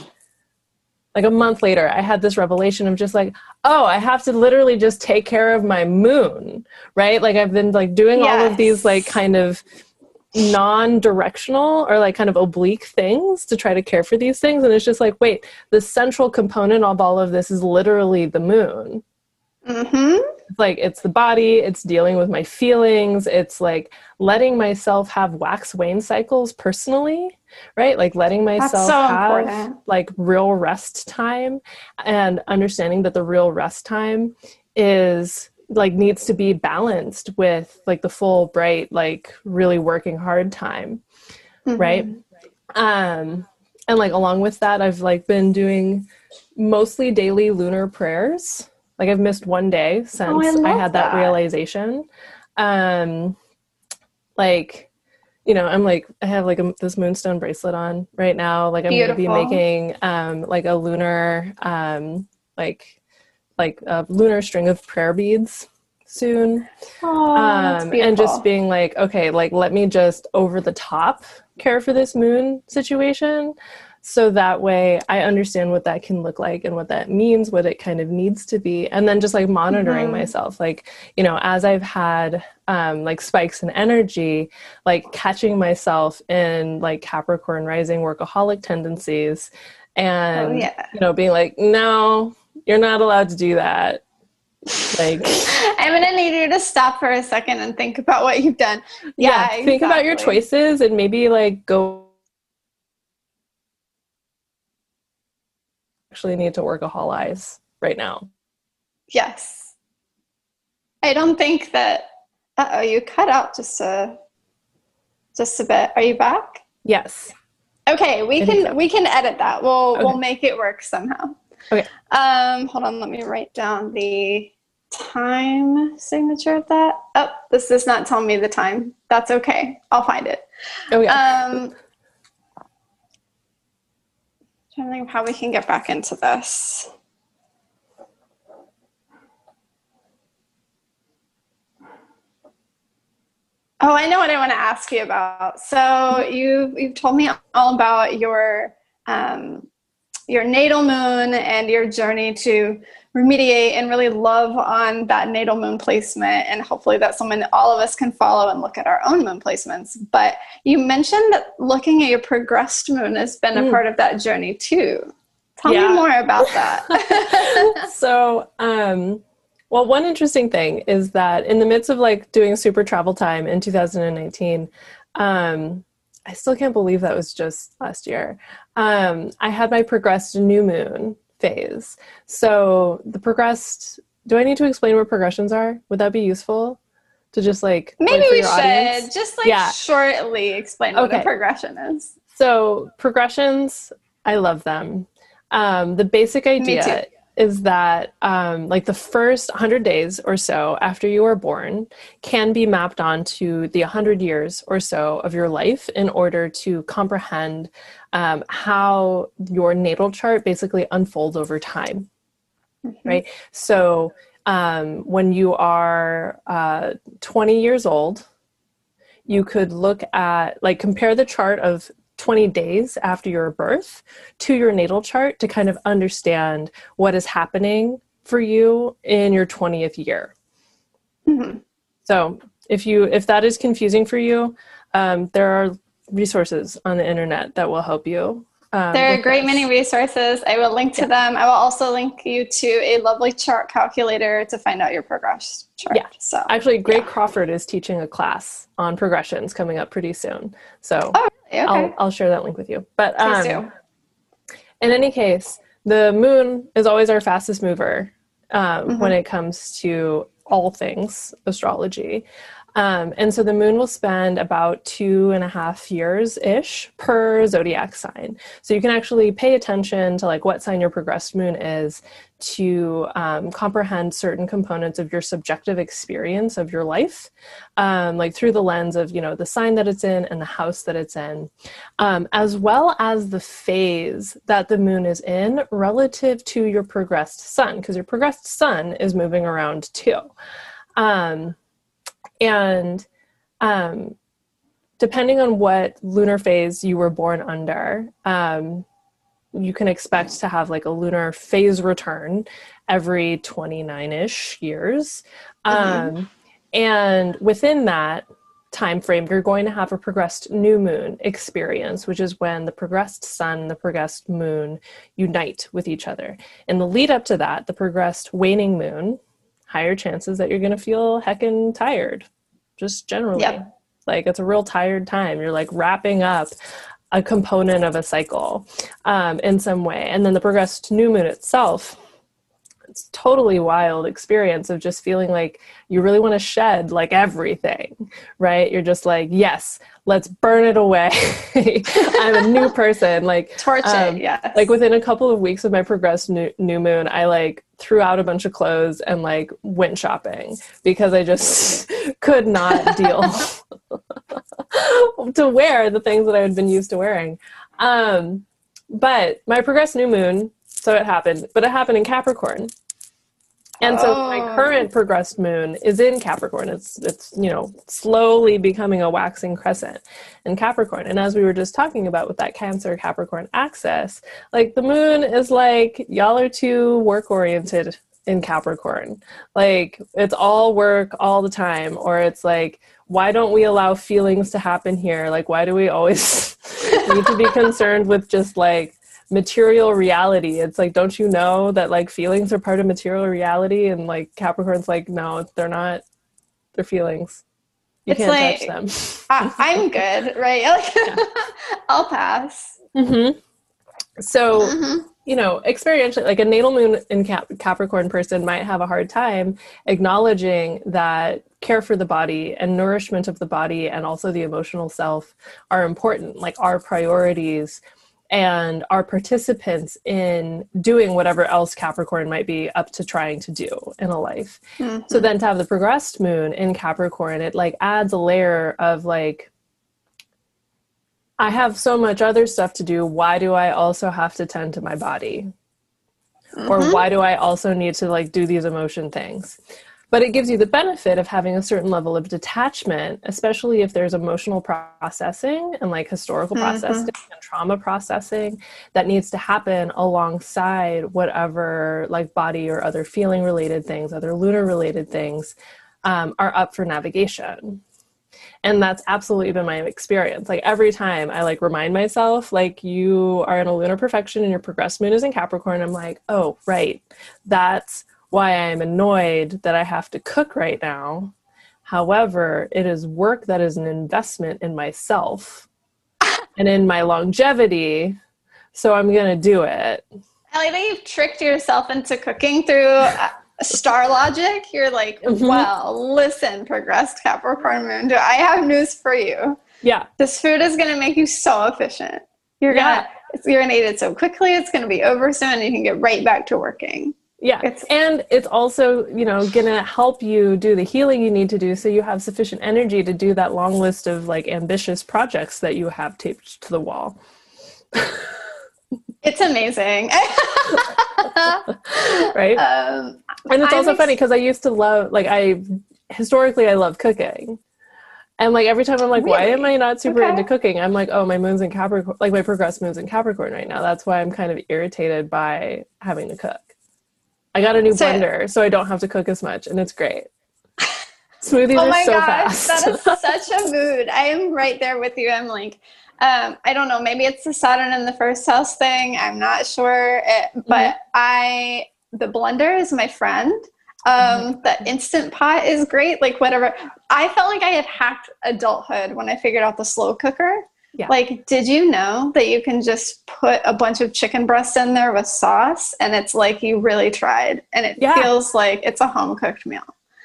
Like a month later, I had this revelation of just like, oh, I have to literally just take care of my moon, right? Like I've been like doing all of these like kind of non-directional or like kind of oblique things to try to care for these things and it's just like wait the central component of all of this is literally the moon Mhm. it's like it's the body it's dealing with my feelings it's like letting myself have wax wane cycles personally right like letting myself so have important. like real rest time and understanding that the real rest time is like needs to be balanced with like the full bright like really working hard time Mhm. right? Um and like along with that i've like been doing mostly daily lunar prayers. Like i've missed one day since Oh, I I, had that, that. realization. Um like you know i'm like i have like a, this moonstone bracelet on right now. Like i'm going to be making um like a lunar um like like a lunar string of prayer beads soon that's um, and just being like, okay, like let me just over the top care for this moon situation. So that way I understand what that can look like and what that means, what it kind of needs to be. And then just like monitoring Mhm. myself, like, you know, as I've had um, like spikes in energy, like catching myself in like Capricorn rising workaholic tendencies and, Oh, yeah. you know, being like, no, you're not allowed to do that Like, *laughs* I'm gonna need you to stop for a second and think about what you've done. yeah, Yeah, think about your choices and maybe like go actually need to workaholize right now. Yes. I don't think that. Uh oh, you cut out just a just a bit. Are you back? Yes. Okay, we can we can edit that. We'll we'll make it work somehow. Okay. Um, hold on. Let me write down the time signature of that. Oh, this does not tell me the time. That's okay. I'll find it. Oh yeah. Um, trying to think of how we can get back into this. Oh, I know what I want to ask you about. So you've you've told me all about your um, your natal moon and your journey to remediate and really love on that natal moon placement, and hopefully that's something that all of us can follow and look at our own moon placements. But you mentioned that looking at your progressed moon has been a Mm. part of that journey too. Tell Yeah. me more about that. *laughs* *laughs* so um well one interesting thing is that in the midst of like doing super travel time in 2019 um i still can't believe that was just last year um i had my progressed new moon phase so the progressed do i need to explain what progressions are would that be useful to just like Maybe we should audience? just like Yeah. shortly explain what a progression is. So progressions, I love them. Um, the basic idea is that um, like the first 100 days or so after you are born can be mapped onto the 100 years or so of your life in order to comprehend um, how your natal chart basically unfolds over time right? So um, when you are uh, 20 years old you could look at like compare the chart of 20 days after your birth to your natal chart to kind of understand what is happening for you in your 20th year. Mhm. so if you if that is confusing for you um, there are resources on the internet that will help you um, There are a great this. many resources. I will link to them. I will also link you to a lovely chart calculator to find out your progress chart. Yeah. So Actually, Greg Yeah. Crawford is teaching a class on progressions coming up pretty soon. So Oh, okay. I'll, I'll share that link with you. But um, do. in any case, the moon is always our fastest mover um, Mhm. when it comes to all things astrology. Um, and so the moon will spend about two and a half years ish per zodiac sign. So you can actually pay attention to like what sign your progressed moon is to um, comprehend certain components of your subjective experience of your life, um, like through the lens of you know the sign that it's in and the house that it's in, um, as well as the phase that the moon is in relative to your progressed sun, because your progressed sun is moving around too. And um, depending on what lunar phase you were born under, um, you can expect to have like a lunar phase return every 29 ish years. Um, and within that time frame, you're going to have a progressed new moon experience, which is when the progressed sun and the progressed moon unite with each other. In the lead up to that, the progressed waning moon, higher chances that you're going to feel heckin' tired, just generally. Yep. Like it's a real tired time. You're like wrapping up a component of a cycle um, in some way. And then the progressed new moon itself, it's totally wild experience of just feeling like you really want to shed like everything, right? You're just like, yes, let's burn it away. *laughs* I'm a new *laughs* person. Like Torch um, it, yes. like within a couple of weeks of my progressed new, new moon i like threw out a bunch of clothes and like went shopping because i just *laughs* could not deal to wear the things that i had been used to wearing um but my progressed new moon so it happened but it happened in capricorn and so my Oh. current progressed moon is in Capricorn. It's it's you know slowly becoming a waxing crescent in Capricorn. And as we were just talking about with that Cancer Capricorn axis, like the moon is like y'all are too work oriented in Capricorn. Like it's all work all the time or it's like why don't we allow feelings to happen here? Like why do we always *laughs* need to be concerned with just like material reality. It's like, don't you know that like feelings are part of material reality? And like Capricorn's like, no, they're not. They're feelings. You It's can't like- touch them. I, I'm good, right? *laughs* Like, I'll pass. hmm So, Mhm. you know, experientially, like a natal moon in Cap- Capricorn person might have a hard time acknowledging that care for the body and nourishment of the body and also the emotional self are important, like our priorities and our participants in doing whatever else Capricorn might be up to trying to do in a life. Mhm. So then to have the progressed moon in Capricorn, it like adds a layer of like, I have so much other stuff to do. Why do I also have to tend to my body? Or Mhm. why do I also need to like do these emotion things? But it gives you the benefit of having a certain level of detachment, especially if there's emotional processing and like historical Mhm. processing and trauma processing that needs to happen alongside whatever like body or other feeling related things, other lunar related things um, are up for navigation. And that's absolutely been my experience. Like every time i like remind myself like you are in a lunar profection and your progressed moon is in capricorn i'm like oh right. That's why i'm annoyed that i have to cook right now however it is work that is an investment in myself and in my longevity so i'm going to do it I like that you've tricked yourself into cooking through uh, star logic. You're like, Mhm. well, listen, progressed Capricorn moon, do I have news for you? yeah This food is going to make you so efficient. You're Yeah. gonna, it's, you're gonna eat it so quickly. It's gonna be over soon, and you can get right back to working. Yeah. It's- and it's also, you know, gonna help you do the healing you need to do so you have sufficient energy to do that long list of like ambitious projects that you have taped to the wall. *laughs* It's amazing. *laughs* Right? um, and it's I'm also ex- funny because I used to love like I historically I love cooking. And like every time I'm like, why am I not super Okay. into cooking? I'm like, oh, my moon's in Capricorn, like my progress moon's in Capricorn right now. That's why I'm kind of irritated by having to cook. I got a new So- blender, so I don't have to cook as much, and it's great. *laughs* Smoothies oh my so gosh, fast. that is *laughs* such a mood. I am right there with you. I'm like, um, I don't know, maybe it's the Saturn in the first house thing. I'm not sure, it, Mm-hmm. but I the blender is my friend. Mm-hmm. Um, the instant pot is great. Like whatever. I felt like I had hacked adulthood when I figured out the slow cooker. Yeah. Like, did you know that you can just put a bunch of chicken breasts in there with sauce, and it's like you really tried, and it Yeah. feels like it's a home cooked meal.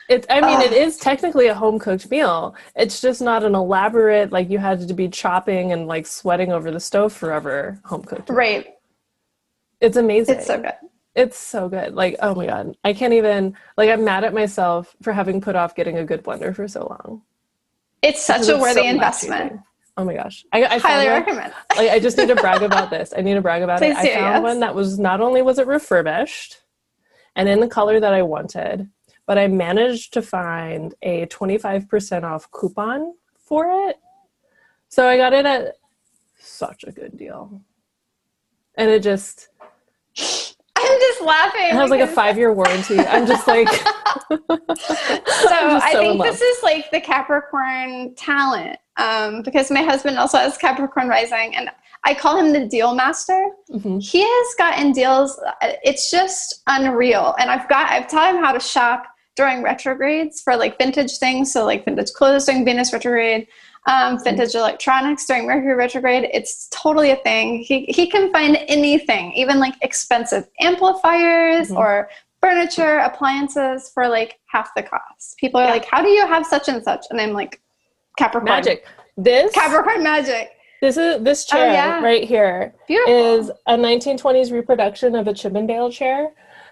It's, I mean, it is technically a home cooked meal. It's just not an elaborate, like you had to be chopping and like sweating over the stove forever home cooked. meal. Right. It's amazing. It's so good. It's so good. Like, oh my God. I can't even, like, I'm mad at myself for having put off getting a good blender for so long. It's such a worthy so investment. Oh my gosh. I, I found Highly recommend. like I just need to brag about *laughs* this. I need to brag about it. Please I found yes. one that was not only was it refurbished and in the color that I wanted, but I managed to find a 25% off coupon for it. So I got it at such a good deal. And it just just laughing. it has like a five year warranty. I'm just like *laughs* *laughs* So just I so think this is like the Capricorn talent, um, because my husband also has Capricorn rising, and I call him the deal master. Mhm. He has gotten deals. uh, It's just unreal, and I've got I've taught him how to shop during retrogrades for like vintage things. So like vintage clothes during Venus retrograde, um, vintage electronics during Mercury retrograde. It's totally a thing. He he can find anything, even like expensive amplifiers Mhm. or furniture, appliances for like half the cost. People are Yeah. like, "How do you have such and such?" And I'm like, "Capricorn magic. This Capricorn magic. this is this Oh, chair yeah. right here. Beautiful." is a 1920s reproduction of a Chippendale chair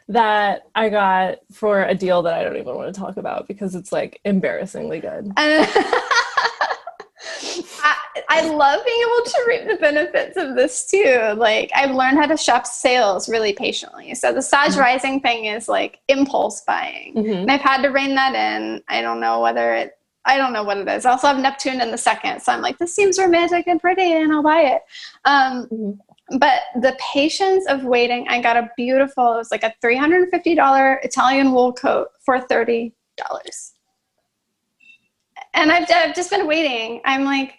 that I got for a deal that I don't even want to talk about because it's like embarrassingly good. And *laughs* I, love being able to reap the benefits of this too. Like I've learned how to shop sales really patiently. So the Sag Mhm. Rising thing is like impulse buying. Mhm. And I've had to rein that in. I don't know whether it I don't know what it is. I also have Neptune in the second. So I'm like, this seems romantic and pretty and I'll buy it. Um, Mhm. but the patience of waiting, I got a beautiful, it was like a $350 Italian wool coat for $30. And I've, I've just been waiting. I'm like,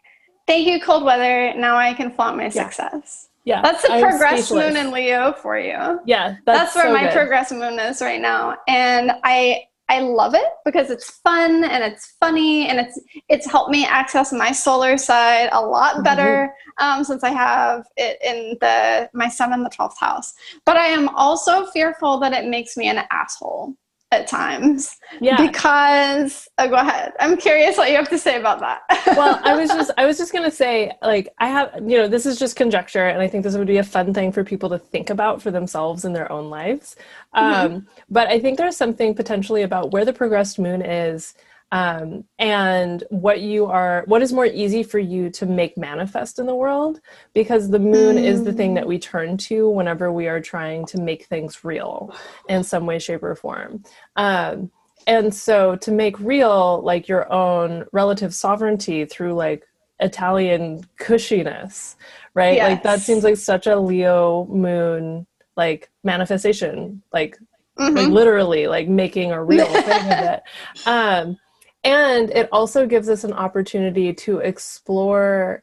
thank you, cold weather. Now I can flaunt my Yeah. success. Yeah, That's the progressed speechless. moon in Leo for you. Yeah, That's, that's, where so my good. progressed moon is right now. And I I love it because it's fun and it's funny and it's it's helped me access my solar side a lot Mm-hmm. better um, since I have it in the my sun in the twelfth house. But I am also fearful that it makes me an asshole at times Yeah. because oh, go ahead. I'm curious what you have to say about that. *laughs* well, I was just I was just gonna say, like, I have you know, this is just conjecture, and I think this would be a fun thing for people to think about for themselves in their own lives. Um, but I think there's something potentially about where the progressed moon is. Um, and what you are, what is more easy for you to make manifest in the world, because the moon is the thing that we turn to whenever we are trying to make things real in some way, shape, or form. Um, and so to make real like your own relative sovereignty through like italian cushiness right? Like that seems like such a leo moon like manifestation like Mhm. like literally like making a real thing of it. *laughs* Um and it also gives us an opportunity to explore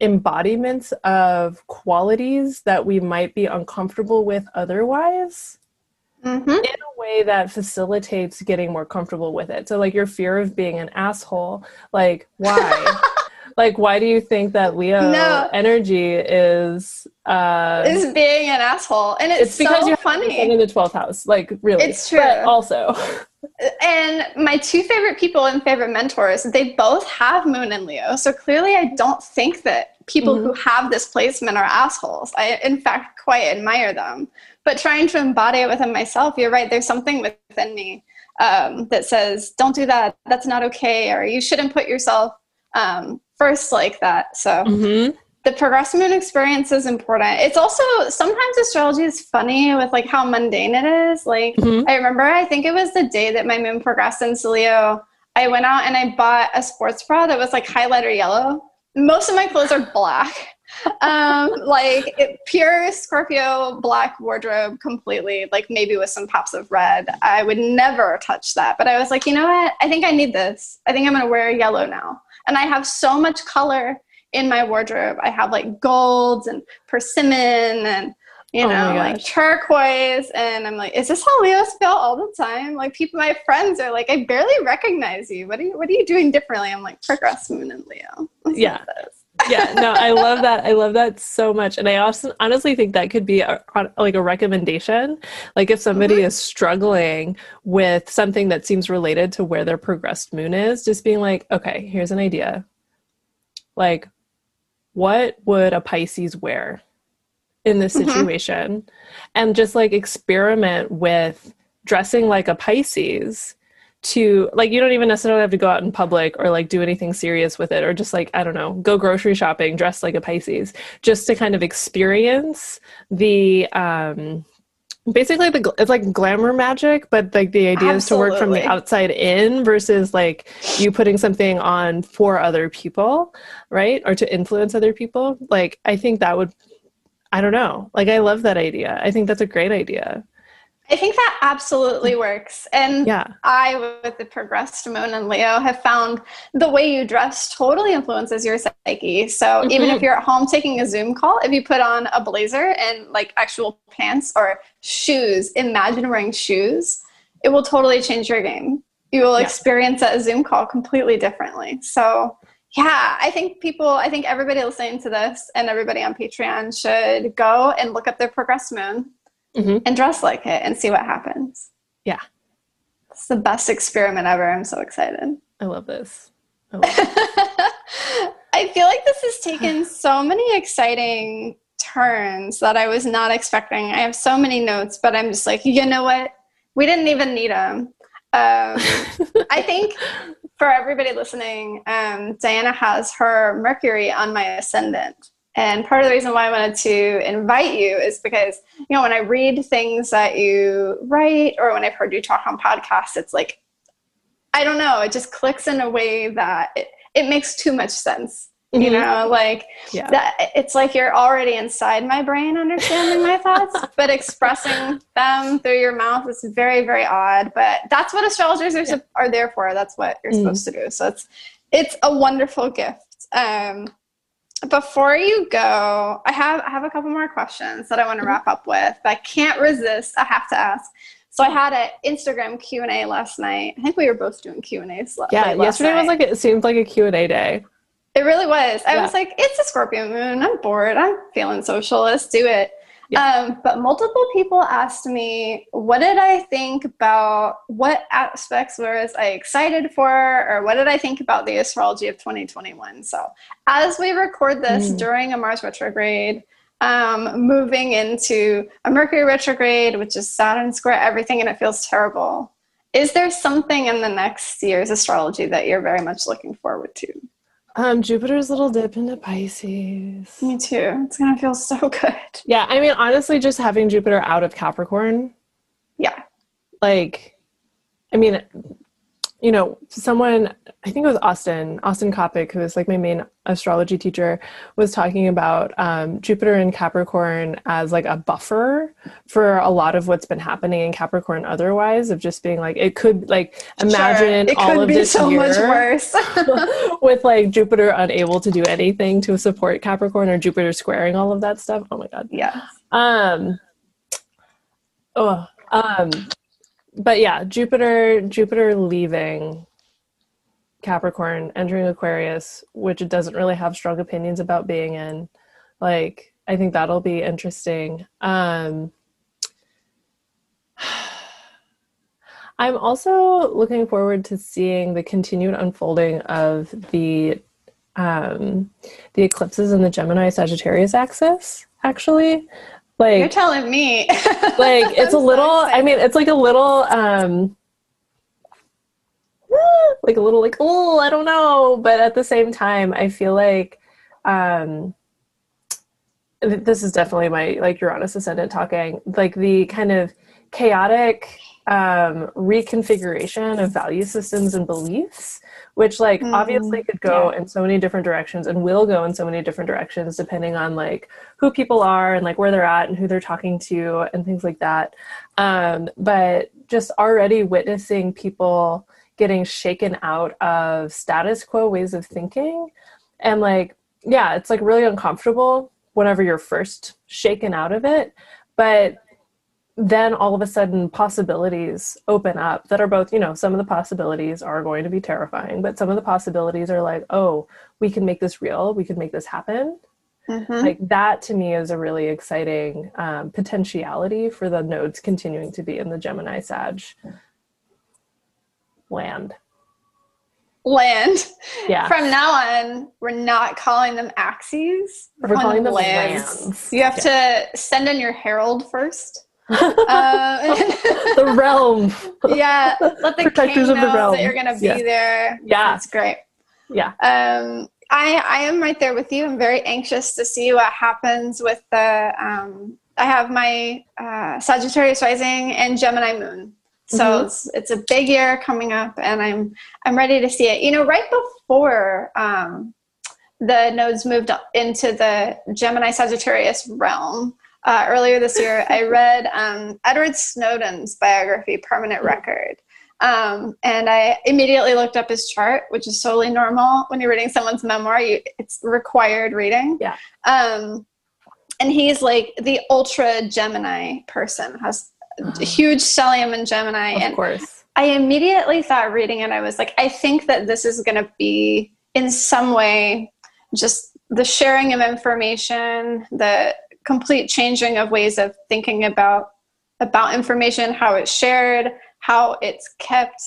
embodiments of qualities that we might be uncomfortable with otherwise Mhm. in a way that facilitates getting more comfortable with it. So like your fear of being an asshole, like why? *laughs* like why do you think that Leo No. energy is uh is being an asshole, and it's, it's because so you're funny. in the 12th house. Like really. It's true. But also and my two favorite people and favorite mentors, they both have Moon and Leo. So clearly, I don't think that people who have this placement are assholes. I, in fact, quite admire them. But trying to embody it within myself, you're right. There's something within me um, that says, "Don't do that. That's not okay," or "You shouldn't put yourself um, first like that." So Mhm. The progressive moon experience is important. It's also sometimes astrology is funny with like how mundane it is. Like Mhm. I remember, I think it was the day that my moon progressed into Leo. I went out and I bought a sports bra that was like highlighter yellow. Most of my clothes are black. *laughs* um like it, pure scorpio black wardrobe completely like maybe with some pops of red i would never touch that but i was like you know what i think i need this i think i'm going to wear yellow now and i have so much color in my wardrobe i have like golds and persimmon and you Oh know like turquoise and i'm like is this how leos feel all the time like people my friends are like i barely recognize you what are you what are you doing differently i'm like progress moon and leo *laughs* What's Yeah. yeah, no, I love that. I love that so much, and I also honestly think that could be a, like a recommendation. Like if somebody mm-hmm. is struggling with something that seems related to where their progressed moon is, just being like, okay, here's an idea. Like, what would a Pisces wear in this Mhm. situation? And just like experiment with dressing like a Pisces to like you don't even necessarily have to go out in public or like do anything serious with it or just like i don't know go grocery shopping dressed like a pisces just to kind of experience the um basically the it's like glamour magic but like the idea is to work from the outside in versus like you putting something on for other people right? Or to influence other people. Like i think that would i don't know. Like i love that idea. I think that's a great idea I think that absolutely works. And yeah I, with the progressed moon and Leo, have found the way you dress totally influences your psyche. So even Mhm. if you're at home taking a Zoom call, if you put on a blazer and like actual pants or shoes, imagine wearing shoes, it will totally change your game. You will Yeah. experience a Zoom call completely differently. So yeah, I think people, I think everybody listening to this and everybody on Patreon should go and look up their progressed moon Mhm. and dress like it and see what happens. Yeah. It's the best experiment ever. I'm so excited. i love this I love this. *laughs* I feel like this has taken *sighs* so many exciting turns that I was not expecting. I have so many notes, but I'm just like, you know what? We didn't even need them. Um, I *laughs* think for everybody listening, um, Diana has her Mercury on my ascendant. And part of the reason why I wanted to invite you is because, you know, when I read things that you write or when I've heard you talk on podcasts, it's like, I don't know, it just clicks in a way that it, it makes too much sense. You Mhm. know, like yeah that it's like you're already inside my brain understanding my thoughts, *laughs* but expressing them through your mouth is very, very odd. But that's what astrologers are, sup- are there for. That's what you're Mm. supposed to do. So it's it's a wonderful gift. Um, before you go, I have I have a couple more questions that I want to mm-hmm. wrap up with. But I can't resist. I have to ask. So I had an Instagram Q and A last night. I think we were both doing Q and A's. Yeah, yesterday night. was like it seemed like a Q and A day. It really was. I yeah. was like, it's a Scorpio moon. I'm bored. I'm feeling social. Let's do it. Yeah. Um, but multiple people asked me, what did I think about what aspects was I excited for, or what did I think about the astrology of 2021? So, as we record this mm. during a Mars retrograde, um, moving into a Mercury retrograde, which is Saturn square everything, and it feels terrible. Is there something in the next year's astrology that you're very much looking forward to? Um, Jupiter's little dip into Pisces. Me too. It's gonna feel so *laughs* good. Yeah, I mean, honestly, just having Jupiter out of Capricorn. Yeah. Like, I mean, you know, someone, I think it was Austin, Austin Coppock, who is like my main astrology teacher, was talking about um, Jupiter in Capricorn as like a buffer for a lot of what's been happening in Capricorn otherwise, of just being like, it could like imagine sure. all of this so year much worse. *laughs* *laughs* with like Jupiter unable to do anything to support Capricorn or Jupiter squaring all of that stuff. Oh my God. Yeah. Um, oh, um, but yeah, Jupiter Jupiter leaving Capricorn, entering Aquarius, which it doesn't really have strong opinions about being in. Like, I think that'll be interesting. Um, *sighs* I'm also looking forward to seeing the continued unfolding of the um, the eclipses in the Gemini Sagittarius axis. Actually, like you're telling me. *laughs* like it's a little. So I mean, it's like a little. um *gasps* like a little like oh I don't know, but at the same time, I feel like um this is definitely my like Uranus ascendant talking. Like the kind of chaotic um, reconfiguration of value systems and beliefs, which like mm, obviously could go yeah. in so many different directions and will go in so many different directions depending on like who people are and like where they're at and who they're talking to and things like that. Um, but just already witnessing people getting shaken out of status quo ways of thinking and like yeah it's like really uncomfortable whenever you're first shaken out of it but then all of a sudden possibilities open up that are both you know some of the possibilities are going to be terrifying but some of the possibilities are like oh we can make this real we can make this happen mm-hmm. like that to me is a really exciting um, potentiality for the nodes continuing to be in the gemini sag land land. Yeah. From now on, we're not calling them axes. We're, we're calling, them lands. lands. You have yeah. to send in your herald first uh, *laughs* *laughs* the realm. Yeah, let the protectors of the realm that you're gonna be yeah. there. Yeah, that's great. Yeah. Um, I I am right there with you. I'm very anxious to see what happens with the. Um, I have my uh, Sagittarius rising and Gemini moon, so mm-hmm. it's it's a big year coming up, and I'm I'm ready to see it. You know, right before um, the nodes moved into the Gemini Sagittarius realm uh, earlier this year, I *laughs* read um, Edward Snowden's biography, Permanent. Record. Um, and I immediately looked up his chart, which is totally normal when you're reading someone's memoir. You, it's required reading. Yeah. Um, and he's like the ultra Gemini person, has a *gasps* huge stellium in Gemini. Of and course. I immediately thought reading it, I was like, I think that this is going to be in some way just the sharing of information, the complete changing of ways of thinking about about information, how it's shared, how it's kept.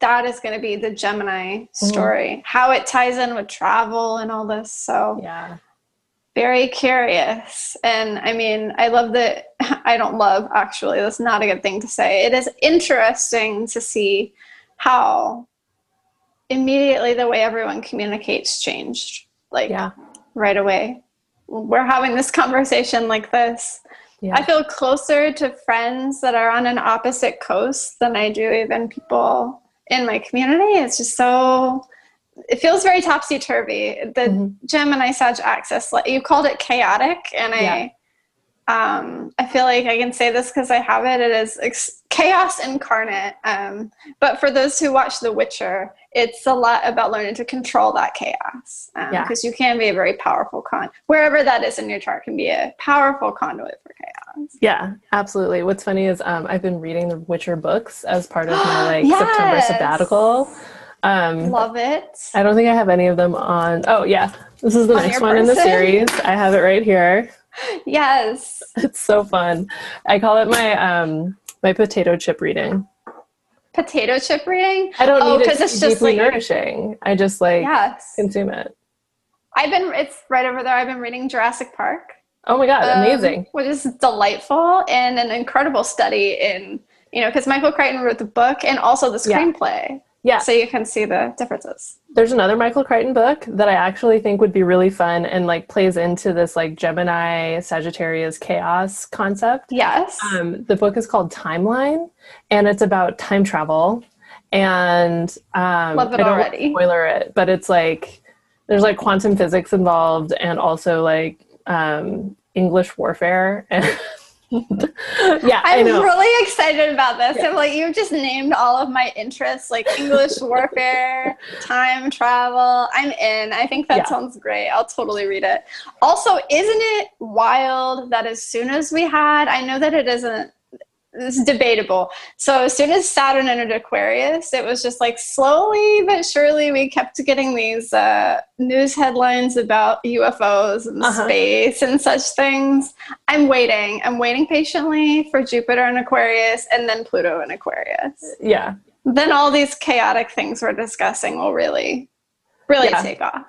That is going to be the Gemini mm-hmm. story. Mm-hmm. How it ties in with travel and all this. So yeah, very curious. And I mean, I love that. *laughs* I don't love actually. That's not a good thing to say. It is interesting to see how immediately the way everyone communicates changed. Like yeah. right away we're having this conversation like this. Yeah. I feel closer to friends that are on an opposite coast than I do even people in my community. It's just so it feels very topsy turvy. The mm-hmm. Gemini Sag axis you called it chaotic, and I, yeah. Um, I feel like I can say this because I have it. It is ex- chaos incarnate. Um, but for those who watch The Witcher, it's a lot about learning to control that chaos. Because um, yeah. you can be a very powerful con. Wherever that is in your chart can be a powerful conduit for chaos. Yeah, absolutely. What's funny is um, I've been reading The Witcher books as part of my like yes! September sabbatical. Um, Love it. I don't think I have any of them on. Oh yeah, this is the on next one person? in the series. I have it right here. *laughs* Yes. It's so fun. I call it my um my potato chip reading. Potato chip reading? I don't oh, need it it's just like, nourishing. I just like yes. consume it. I've been it's right over there. I've been reading Jurassic Park. Oh my god, um, amazing. Which is delightful and an incredible study in you know, because Michael Crichton wrote the book and also the screenplay. Yeah. Yeah. So you can see the differences. There's another Michael Crichton book that I actually think would be really fun and like plays into this like Gemini Sagittarius chaos concept. Yes. Um, the book is called Timeline and it's about time travel. And um, Love it I don't already. spoiler it, but it's like there's like quantum physics involved and also like um, English warfare *laughs* and yeah, I'm really excited about this. Yeah. like you just named all of my interests, like English *laughs* warfare, time travel. I'm in. I think that yeah. sounds great. I'll totally read it. Also, isn't it wild that as soon as we had, I know that it isn't it's debatable. So as soon as Saturn entered Aquarius, it was just like slowly but surely we kept getting these uh, news headlines about UFOs and uh-huh. space and such things. I'm waiting. I'm waiting patiently for Jupiter in Aquarius and then Pluto in Aquarius. Yeah. Then all these chaotic things we're discussing will really, really yeah. take off.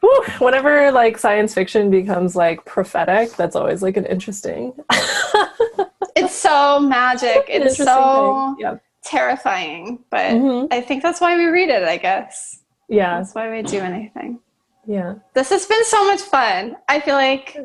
Whew, whenever like science fiction becomes like prophetic, that's always like an interesting. *laughs* it's so magic. It's so terrifying, but mm-hmm. I think that's why we read it. I guess. Yeah, that's why we do anything. Yeah, this has been so much fun. I feel like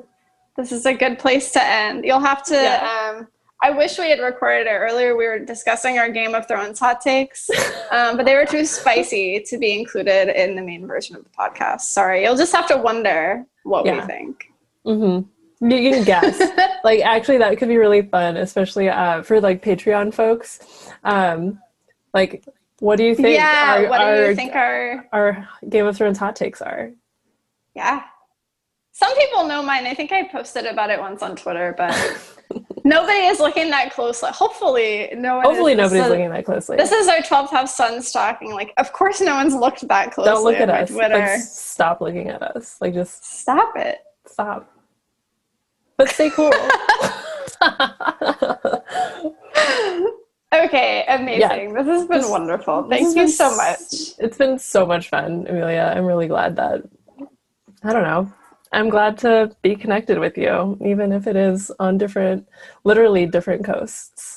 this is a good place to end. You'll have to. Yeah. Um, I wish we had recorded it earlier. We were discussing our Game of Thrones hot takes, *laughs* um, but they were too spicy to be included in the main version of the podcast. Sorry, you'll just have to wonder what yeah. we think. Mm-hmm. You can guess. *laughs* like, actually, that could be really fun, especially uh, for like Patreon folks. Um, like, what do you think? Yeah, our, what do our, you think our our Game of Thrones hot takes are? Yeah, some people know mine. I think I posted about it once on Twitter, but *laughs* nobody is looking that closely. Hopefully, no one. Hopefully, is. nobody's looking that closely. This is our 12th house sun stalking. Like, of course, no one's looked that closely. Don't look at us. Like, stop looking at us. Like, just stop it. Stop. But stay cool. *laughs* okay, amazing. Yeah. This has been this, wonderful. Thank you so much. It's been so much fun, Amelia. I'm really glad that I don't know I'm glad to be connected with you, even if it is on different, literally different coasts.